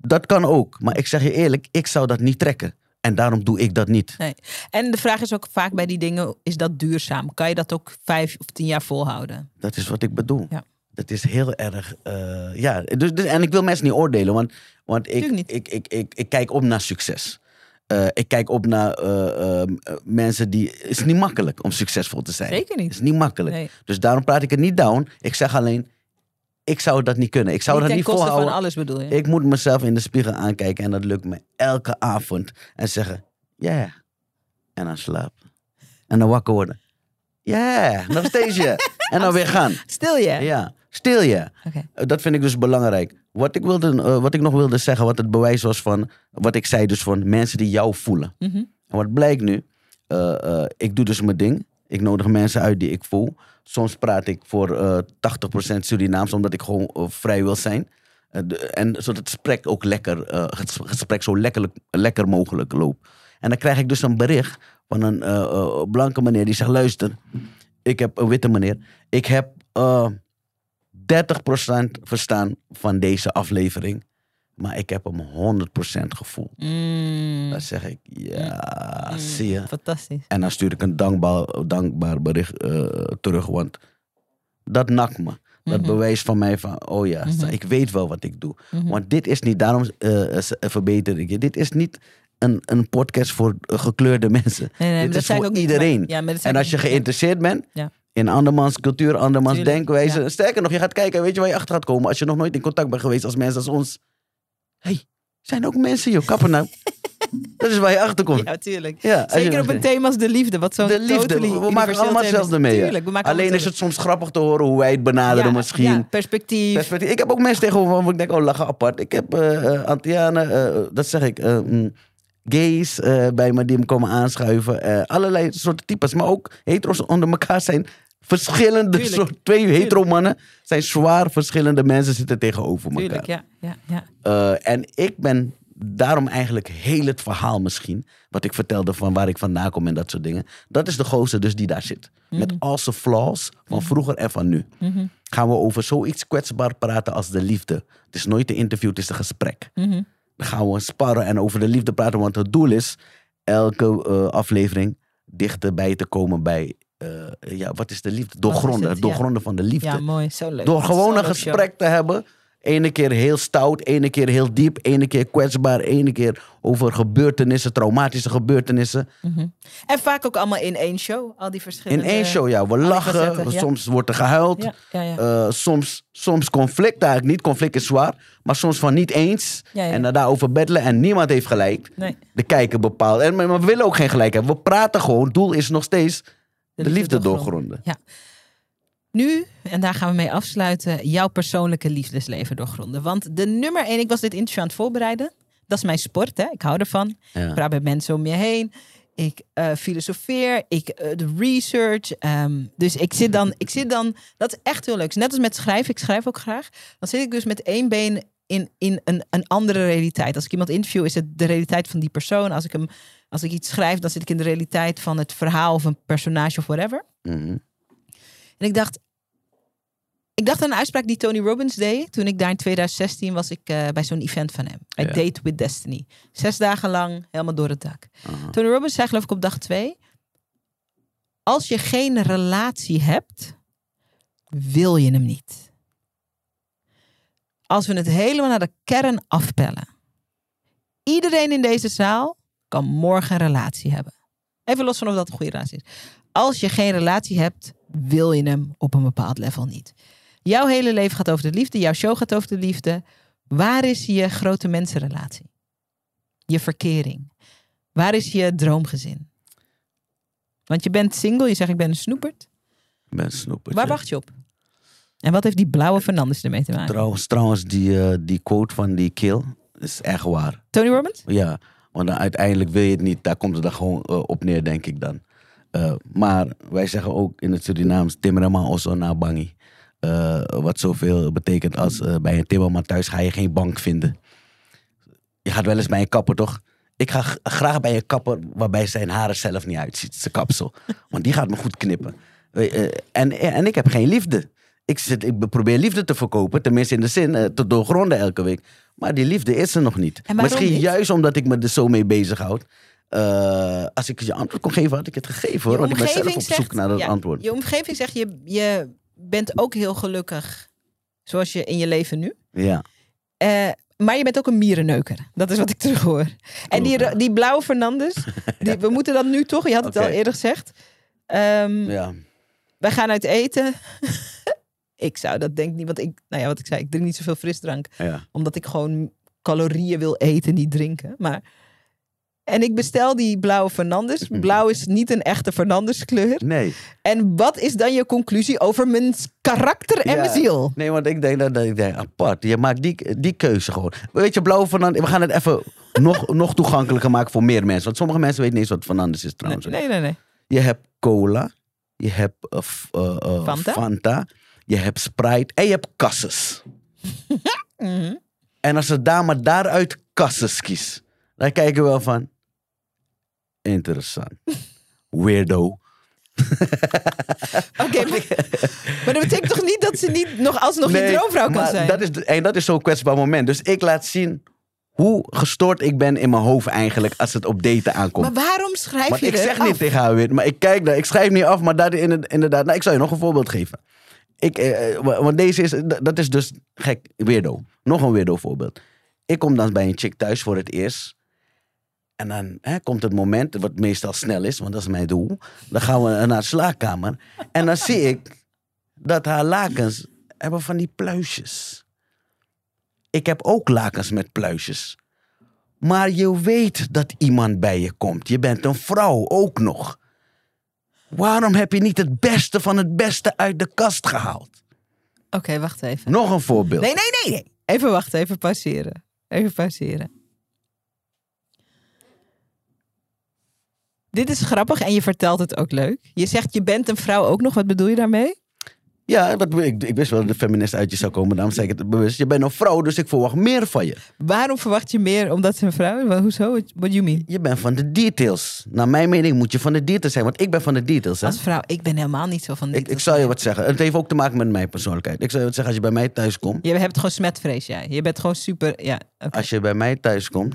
Dat kan ook. Maar ik zeg je eerlijk, ik zou dat niet trekken. En daarom doe ik dat niet. Nee. En de vraag is ook vaak bij die dingen, is dat duurzaam? Kan je dat ook vijf of tien jaar volhouden? Dat is wat ik bedoel. Ja. Dat is heel erg. eh, ja, dus, dus- en ik wil mensen niet oordelen, want, want ik, ik, ik, ik, ik kijk op naar succes. Eh, ik kijk op naar eh, eh, mensen die. Het is niet makkelijk om succesvol te zijn. Zeker niet. Het is niet makkelijk. Nee. Dus daarom praat ik het niet down. Ik zeg alleen, ik zou dat niet kunnen. Ik zou niet dat niet volhouden. van alles bedoel je? Ik moet mezelf in de spiegel aankijken en dat lukt me elke avond. En zeggen, ja. En dan slapen. En dan wakker worden. Ja, nog steeds ja. En dan weer (laughs) gaan. Stil je? Ja, stil je. Eh, Dat vind ik dus belangrijk. Wat ik, wilde, eh, wat ik nog wilde zeggen, wat het bewijs was van wat ik zei, dus van mensen die jou voelen. Mhm. En wat blijkt nu, eh, ik doe dus mijn ding. Ik nodig mensen uit die ik voel. Soms praat ik voor eh 80% Surinaams, omdat ik gewoon vrij wil zijn. De- en zodat het gesprek ook lekker, het gesprek zo lekker, lekker mogelijk loopt. En dan krijg ik dus een bericht van een blanke meneer die zegt: luister, ik heb een witte meneer. Ik heb 30% verstaan van deze aflevering. Maar ik heb hem 100% gevoeld. Mm. Dan zeg ik, ja, Mm. zie je. Fantastisch. En dan stuur ik een dankbaar, dankbaar bericht eh, terug. Want dat nakt me. Dat Mhm. bewijst van mij van, oh ja, Mhm. ik weet wel wat ik doe. Mhm. Want dit is niet, daarom eh, verbeter ik je. Dit is niet een, een podcast voor gekleurde mensen. Nee, dit is voor iedereen. ja, en als je geïnteresseerd bent Ja. In andermans cultuur, andermans Tuurlijk, denkwijze. ja. Sterker nog, je gaat kijken, weet je waar je achter gaat komen. Als je nog nooit in contact bent geweest als mensen als ons. hey, zijn ook mensen, joh, kappen nou. (laughs) dat is waar je achter komt. Ja, tuurlijk. Ja, als je- Zeker op een thema als de liefde. Wat de liefde. We maken allemaal hetzelfde mee. hè. Tuurlijk, we maken Alleen is het soms grappig te horen hoe wij het benaderen Ja, misschien. ja, perspectief. Perspectief. Ik heb ook mensen tegenover ik denk, oh, lachen apart. Ik heb eh eh, Antianen, eh, dat zeg ik, mm, gays bij me die me komen aanschuiven. allerlei soorten types. Maar ook hetero's onder elkaar zijn verschillende Tuurlijk. soort, twee hetero mannen zijn zwaar verschillende mensen zitten tegenover elkaar. Tuurlijk, ja. ja, ja. Eh, en ik ben daarom eigenlijk heel het verhaal misschien, wat ik vertelde van waar ik vandaan kom en dat soort dingen. Dat is de gozer dus die daar zit. Met al zijn flaws van vroeger en van nu. Mhm. Gaan we over zoiets kwetsbaar praten als de liefde. Het is nooit een interview, het is een gesprek. Mhm. Dan gaan we sparren en over de liefde praten. Want het doel is elke eh, aflevering dichter bij te komen bij... eh, ja, wat is de liefde? Doorgronden. het? Doorgronden van de liefde. ja, mooi. Zo leuk. Door gewoon een show. gesprek te hebben. Ene keer heel stout, ene keer heel diep, ene keer kwetsbaar, ene keer over gebeurtenissen, traumatische gebeurtenissen. Mhm. En vaak ook allemaal in één show. Al die In verschillende... één show, ja. We lachen, facetten, ja. soms wordt er gehuild. Ja. Eh, soms, soms conflict, eigenlijk niet. Conflict is zwaar, maar soms van niet eens. En dan daarover beddelen en niemand heeft gelijk. nee. De kijker bepaalt. En, maar we willen ook geen gelijk hebben. We praten gewoon. Het doel is nog steeds de, liefde doorgronden. Nu, en daar gaan we mee afsluiten, jouw persoonlijke liefdesleven doorgronden. Want de nummer één, ik was dit interview aan het voorbereiden. Dat is mijn sport, hè? ik hou ervan. Ja. Ik praat met mensen om je heen. Ik eh, filosofeer, ik eh, de research. ehm, dus ik zit, dan, ik zit dan, dat is echt heel leuk. Net als met schrijven, ik schrijf ook graag. Dan zit ik dus met één been in, in een, een andere realiteit. Als ik iemand interview, is het de realiteit van die persoon. Als ik, hem, als ik iets schrijf, dan zit ik in de realiteit van het verhaal of een personage of whatever. Mhm. En ik dacht, ik dacht aan een uitspraak die Tony Robbins deed. Toen ik daar in 2016 was ik eh, bij zo'n event van hem. Bij Ja. Date with Destiny. Zes dagen lang, helemaal door het dak. Tony Robbins zei geloof ik op dag twee. Als je geen relatie hebt, wil je hem niet. Als we het helemaal naar de kern afpellen. Iedereen in deze zaal kan morgen een relatie hebben. Even los van of dat een goede relatie is. Als je geen relatie hebt, wil je hem op een bepaald level niet. Jouw hele leven gaat over de liefde. Jouw show gaat over de liefde. Waar is je grote mensenrelatie? Je verkering. Waar is je droomgezin? Want je bent single, je zegt ik ben een snoepert. Ik ben snoeperd. Waar ja. wacht je op? En wat heeft die blauwe Fernandes ermee te maken? Trouwens, trouwens die, eh, die quote van die kill is echt waar. Tony Robbins? Ja, want uiteindelijk wil je het niet. Daar komt het dan gewoon eh, op neer, denk ik dan. Eh, maar wij zeggen ook in het Surinaams timmerman osso na bangi. Eh, wat zoveel betekent als bij een timmerman thuis ga je geen bank vinden. Je gaat wel eens bij een kapper, toch? Ik ga graag bij een kapper waarbij zijn haren zelf niet uitziet. Zijn kapsel. Want die gaat me goed knippen. En, en ik heb geen liefde. Ik, zit, ik probeer liefde te verkopen. Tenminste in de zin te doorgronden elke week. Maar die liefde is er nog niet. Misschien niet? juist omdat ik me er zo mee bezighoud. Eh, als ik je antwoord kon geven, had ik het gegeven hoor. Want ik ben zelf op zoek zegt- naar dat ja, antwoord. Je omgeving zegt, je, je bent ook heel gelukkig zoals je in je leven nu. Ja. Eh, maar je bent ook een mierenneuker. Dat is wat ik terug hoor. En die, die blauwe Fernandes, (laughs) die, we moeten dat nu toch, je had het al eerder gezegd. Ehm, ja. Wij gaan uit eten. (laughs) ik zou dat denk ik niet, want ik, nou ja, wat ik zei, ik drink niet zoveel frisdrank. ja. Omdat ik gewoon calorieën wil eten, niet drinken. Maar... En ik bestel die blauwe Fernandes. (laughs) Blauw is niet een echte Fernandes kleur. Nee. En wat is dan je conclusie over mijn karakter en Ja. mijn ziel? Nee, want ik denk dat, ik denk, apart. Je maakt die, die keuze gewoon. Weet je, blauw Fernandes, we gaan het even (laughs) nog, nog toegankelijker maken voor meer mensen. Want sommige mensen weten niet eens wat Fernandes is trouwens. Nee, nee, nee. Je hebt cola, je hebt eh, eh, eh, Fanta? Fanta, je hebt Sprite en je hebt kasses. Mhm. En als de dame daaruit kasses kiest, dan kijken we wel van... Interessant. Weirdo. (laughs) Oké, maar, maar dat betekent toch niet dat ze niet nog alsnog je droomvrouw kan maar zijn? Dat is, en dat is zo'n kwetsbaar moment. Dus ik laat zien hoe gestoord ik ben in mijn hoofd eigenlijk als het op daten aankomt. Maar waarom schrijf Want je ik zeg af? niet tegen haar weer, maar ik kijk daar, ik schrijf niet af, maar in- inderdaad, nou, ik zal je nog een voorbeeld geven. Ik, eh, eh, wa- want deze is, dat is dus gek, weirdo. Nog een weirdo voorbeeld. Ik kom dan bij een chick thuis voor het eerst. En dan hè, komt het moment, wat meestal snel is, want dat is mijn doel. Dan gaan we naar de slaapkamer. En dan zie ik dat haar lakens hebben van die pluisjes. Ik heb ook lakens met pluisjes. Maar je weet dat iemand bij je komt. Je bent een vrouw ook nog. Waarom heb je niet het beste van het beste uit de kast gehaald? Oké, wacht even. Nog een voorbeeld. Nee, nee, nee, nee. Even wachten, even pauzeren. Even pauzeren. Dit is grappig en je vertelt het ook leuk. Je zegt je bent een vrouw ook nog. Wat bedoel je daarmee? Ja, dat, ik, ik wist wel dat de feminist uit je zou komen. Daarom zei ik het bewust. Je bent een vrouw, dus ik verwacht meer van je. Waarom verwacht je meer omdat ze een vrouw is? Hoezo? What do you mean? Je bent van de details. Naar mijn mening moet je van de details zijn. Want ik ben van de details. Hè? Als vrouw, ik ben helemaal niet zo van dit. Ik, ik zal je wat zeggen. Het heeft ook te maken met mijn persoonlijkheid. Ik zal je wat zeggen. Als je bij mij thuis komt. Je hebt gewoon smetvrees, jij. Je bent gewoon super... Ja. Als je bij mij thuis komt.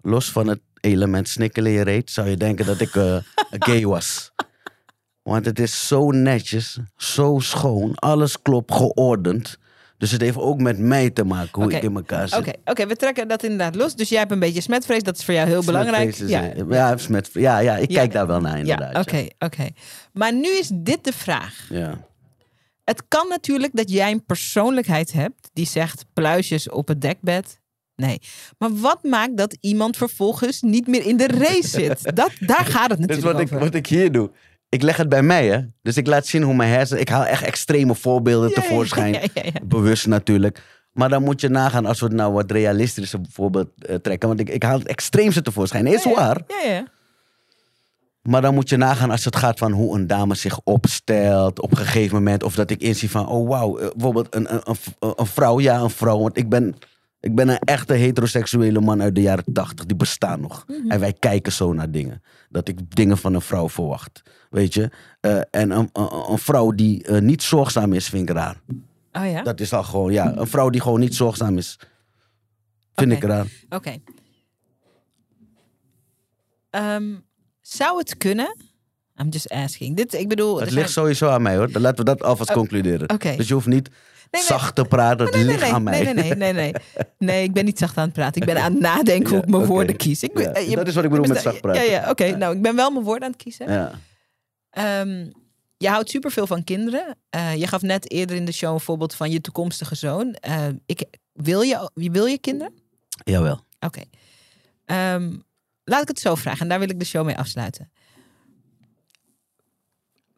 Los van het element snikkelen in je reet. Zou je denken dat ik eh, gay was. Want het is zo netjes. Zo schoon. Alles klopt. Geordend. Dus het heeft ook met mij te maken. Hoe ik in elkaar zit. Oké, oké, we trekken dat inderdaad los. Dus jij hebt een beetje smetvrees. Dat is voor jou heel belangrijk. Is, eh, ja, smet, ja, ja, ik Ja. kijk daar wel naar inderdaad. Ja, oké, oké. Maar nu is dit de vraag. Ja. Het kan natuurlijk dat jij een persoonlijkheid hebt die zegt pluisjes op het dekbed. Nee. Maar wat maakt dat iemand vervolgens niet meer in de race zit? (laughs) Dat, daar gaat het Dus natuurlijk wat ik, over. wat ik hier doe, ik leg het bij mij, hè. Dus ik laat zien hoe mijn hersenen... Ik haal echt extreme voorbeelden Ja, tevoorschijn. ja, ja, ja. Bewust natuurlijk. Maar dan moet je nagaan als we het nou wat realistischer voorbeeld eh, trekken. Want ik, ik haal het extreemste tevoorschijn. Is waar. Ja, ja. Maar dan moet je nagaan als het gaat van hoe een dame zich opstelt op een gegeven moment. Of dat ik inzie van, oh wauw, eh, bijvoorbeeld een, een, een, een vrouw. Ja, een vrouw. Want ik ben, ik ben een echte heteroseksuele man uit de jaren tachtig. Die bestaan nog. En wij kijken zo naar dingen. Dat ik dingen van een vrouw verwacht. Weet je? Eh, en een, een, een vrouw die eh, niet zorgzaam is, vind ik raar. Oh ja? Dat is al gewoon, ja. Een vrouw die gewoon niet zorgzaam is, vind ik raar. Oké. Ehm, zou het kunnen? I'm just asking. Dit, ik bedoel... Het zijn- ligt sowieso aan mij hoor. Dan laten we dat alvast concluderen. oké. Dus je hoeft niet nee. zacht te praten. Het Nee, nee, ligt aan mij. nee, nee, nee, nee, nee. Ik ben niet zacht aan het praten. Ik ben aan het nadenken (laughs) hoe ik mijn woorden kies. Ik, ben- Ja, je- dat is wat ik bedoel met zacht praten. Ja, ja, oké. Nou, ik ben wel mijn woorden aan het kiezen. Ja. Ehm, je houdt superveel van kinderen. Eh, je gaf net eerder in de show een voorbeeld van je toekomstige zoon. Eh, ik, wil, je, wil je kinderen? Jawel. Oké. Ehm, laat ik het zo vragen en daar wil ik de show mee afsluiten.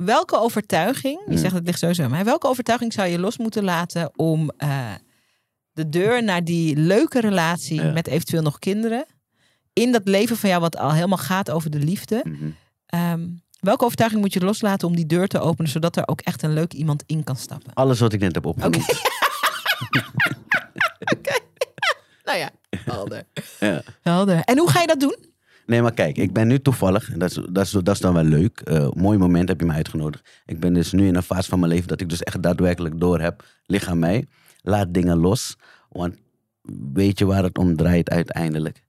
Welke overtuiging, je Mm. zegt het ligt sowieso aan mij, welke overtuiging zou je los moeten laten om eh, de deur naar die leuke relatie Ja. met eventueel nog kinderen, in dat leven van jou wat al helemaal gaat over de liefde, Mhm. ehm, welke overtuiging moet je loslaten om die deur te openen, zodat er ook echt een leuk iemand in kan stappen? Alles wat ik net heb opgenoemd. (laughs) (laughs) Nou ja, helder. Ja. helder. En hoe ga je dat doen? Nee, maar kijk, ik ben nu toevallig, en dat is, dat is, dat is dan wel leuk. eh, mooi moment heb je me uitgenodigd. Ik ben dus nu in een fase van mijn leven dat ik dus echt daadwerkelijk door heb. Lig aan mij. Laat dingen los. Want weet je waar het om draait uiteindelijk?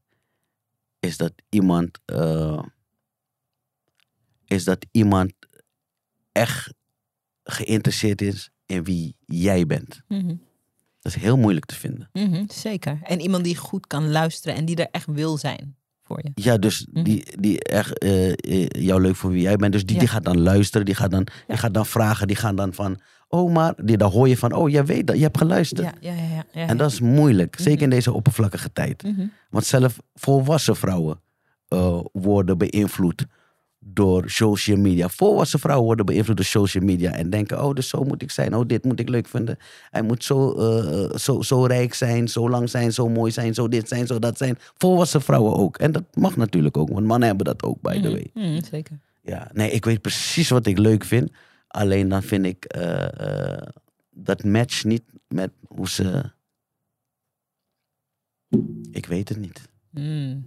Is dat iemand. eh, is dat iemand echt geïnteresseerd is in wie jij bent. Mhm. Dat is heel moeilijk te vinden. Mhm, zeker. En iemand die goed kan luisteren en die er echt wil zijn voor je. Ja, dus Mhm. die, die echt eh, eh, jou leuk voor wie jij bent. Dus die, Ja. die gaat dan luisteren, die gaat dan, die gaat dan vragen, die gaan dan van, oh maar, die, dan hoor je van, oh jij weet dat, je hebt geluisterd. Ja, ja, ja. ja, ja. En dat is moeilijk, zeker Mhm. in deze oppervlakkige tijd. Mhm. Want zelf volwassen vrouwen eh, worden beïnvloed door social media. Volwassen vrouwen worden beïnvloed door social media en denken, oh dus zo moet ik zijn, oh dit moet ik leuk vinden. Hij moet zo, eh, zo, zo rijk zijn, zo lang zijn, zo mooi zijn, zo dit zijn, zo dat zijn. Volwassen vrouwen ook. En dat mag natuurlijk ook, want mannen hebben dat ook, by the way. Mhm, mhm, zeker. Ja, nee, ik weet precies wat ik leuk vind. Alleen dan vind ik eh, eh, dat match niet met hoe ze. Ik weet het niet. Mhm.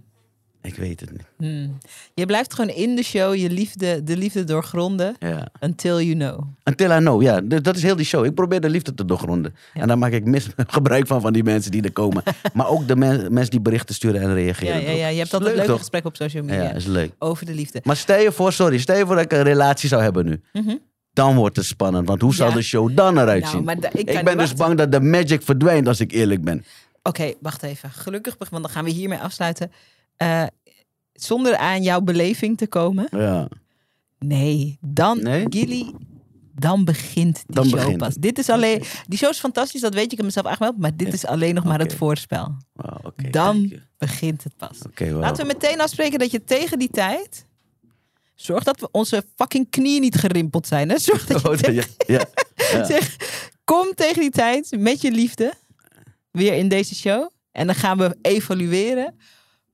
Ik weet het niet. Mhm. Je blijft gewoon in de show je liefde, de liefde doorgronden Ja. until you know. Until I know, ja. Dat is heel die show. Ik probeer de liefde te doorgronden. Ja. En daar maak ik mis (laughs) gebruik van, van die mensen die er komen. (laughs) maar ook de men- mensen die berichten sturen en reageren. Ja, ja, ja. Je hebt altijd leuk, leuke toch? gesprekken op social media Ja, is leuk. over de liefde. Maar stel je voor, sorry, stel je voor dat ik een relatie zou hebben nu. Mhm. Dan wordt het spannend. Want hoe zal Ja. de show dan eruit Nou, zien? ik ben dus bang dat de magic verdwijnt als ik eerlijk ben. Oké, wacht even. Gelukkig, want dan gaan we hiermee afsluiten. Eh, zonder aan jouw beleving te komen. Ja. Nee, dan, Nee? Gilly, dan begint die Dan show begint pas. Dit is alleen, die show is fantastisch, dat weet ik heb mezelf aangemeld, maar dit is alleen nog maar het voorspel. Dan begint het pas. Laten we meteen afspreken dat je tegen die tijd, zorg dat we onze fucking knieën niet gerimpeld zijn. Hè? Zorg dat je (laughs) Oh, tegen- ja, ja. (laughs) Ja. zeg, kom tegen die tijd met je liefde weer in deze show. En dan gaan we evalueren.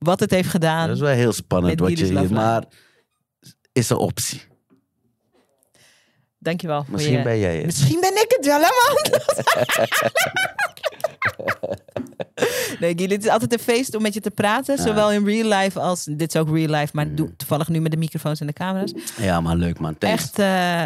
Wat het heeft gedaan. Dat is wel heel spannend wat je hier... Maar is een optie. Dankjewel. Misschien je- ben jij het. Misschien ben ik het wel, man. (laughs) nee, Gilly, het is altijd een feest om met je te praten. Zowel in real life als... Dit is ook real life, maar doe, toevallig nu met de microfoons en de camera's. Ja, maar leuk man. Thanks. Echt, eh,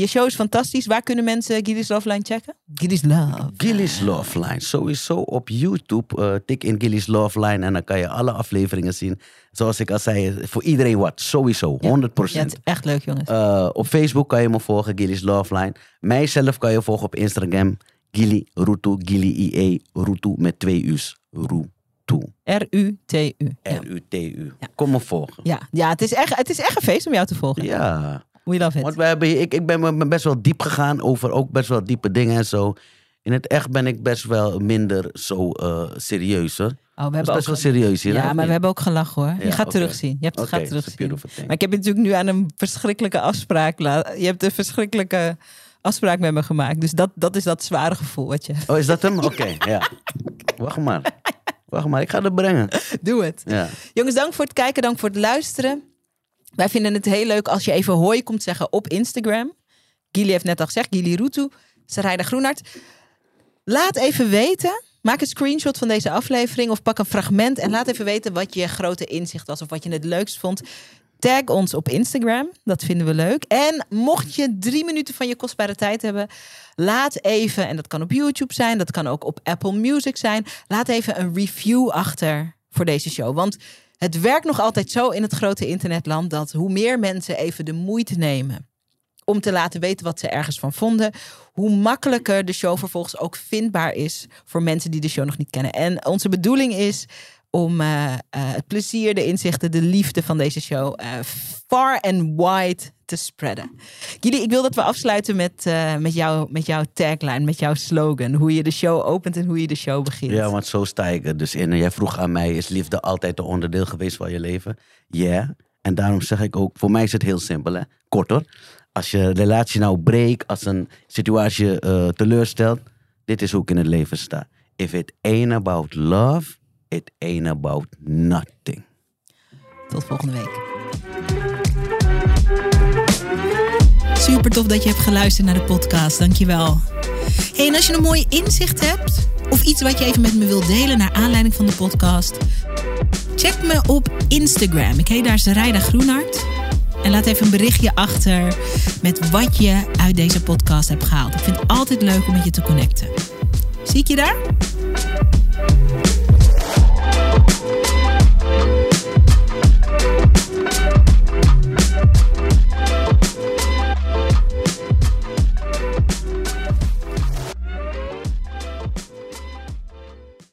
je show is fantastisch. Waar kunnen mensen Gilly's Love Line checken? Gilly's Love. Gilly's Love Line. Sowieso op YouTube. eh, tik in Gilly's Love Line en dan kan je alle afleveringen zien. Zoals ik al zei, voor iedereen wat. Sowieso, 100%. Ja, het is echt leuk, jongens. Eh, op Facebook kan je me volgen, Gilly's Love Line. Mijzelf kan je volgen op Instagram. Gilly Rutu, Gilly IE, Rutu met twee U's. Rutu. R-U-T-U. Ja. R-U-T-U. Kom me volgen. Ja, ja het, is echt, het is echt een feest om jou te volgen. Ja. We love it. Want we hebben, ik, ik ben best wel diep gegaan over ook best wel diepe dingen en zo. In het echt ben ik best wel minder zo eh, serieus hoor. Oh, we Dat is best wel serieus hier. ja, hè? maar we hebben ook gelachen hoor. Je Ja, gaat terugzien. Je hebt het gaat terugzien. Maar ik heb je natuurlijk nu aan een verschrikkelijke afspraak. Je hebt een verschrikkelijke afspraak met me gemaakt. Dus dat, dat is dat zware gevoel wat je. Oh, is dat hem? (laughs) Oké, ja. Wacht maar. Wacht maar, ik ga het brengen. Doe het. Ja. Jongens, dank voor het kijken, dank voor het luisteren. Wij vinden het heel leuk als je even hoi komt zeggen op Instagram. Gili heeft net al gezegd, Gili Rutu, Sarayda Groenhart. Laat even weten, maak een screenshot van deze aflevering of pak een fragment en laat even weten wat je grote inzicht was of wat je het leukst vond. Tag ons op Instagram, dat vinden we leuk. En mocht je drie minuten van je kostbare tijd hebben, laat even, en dat kan op YouTube zijn, dat kan ook op Apple Music zijn, laat even een review achter voor deze show. Want het werkt nog altijd zo in het grote internetland dat hoe meer mensen even de moeite nemen om te laten weten wat ze ergens van vonden, hoe makkelijker de show vervolgens ook vindbaar is voor mensen die de show nog niet kennen. En onze bedoeling is om eh, eh, het plezier, de inzichten, de liefde van deze show eh, far and wide te spreaden. Gili, ik wil dat we afsluiten met, eh, met, jou, met jouw tagline, met jouw slogan. Hoe je de show opent en hoe je de show begint. ja, want zo sta ik er dus in. En jij vroeg aan mij, is liefde altijd een onderdeel geweest van je leven? Ja. En daarom zeg ik ook, voor mij is het heel simpel. Hè? Kort hoor. Als je relatie nou breekt, als een situatie eh, teleurstelt. Dit is hoe ik in het leven sta. If it ain't about love, it ain't about nothing. Tot volgende week. Super tof dat je hebt geluisterd naar de podcast. Dankjewel. Hey, en als je een mooi inzicht hebt of iets wat je even met me wilt delen naar aanleiding van de podcast, check me op Instagram. Ik heet daar Sarayda Groenhart. En laat even een berichtje achter met wat je uit deze podcast hebt gehaald. Ik vind het altijd leuk om met je te connecten. Zie ik je daar?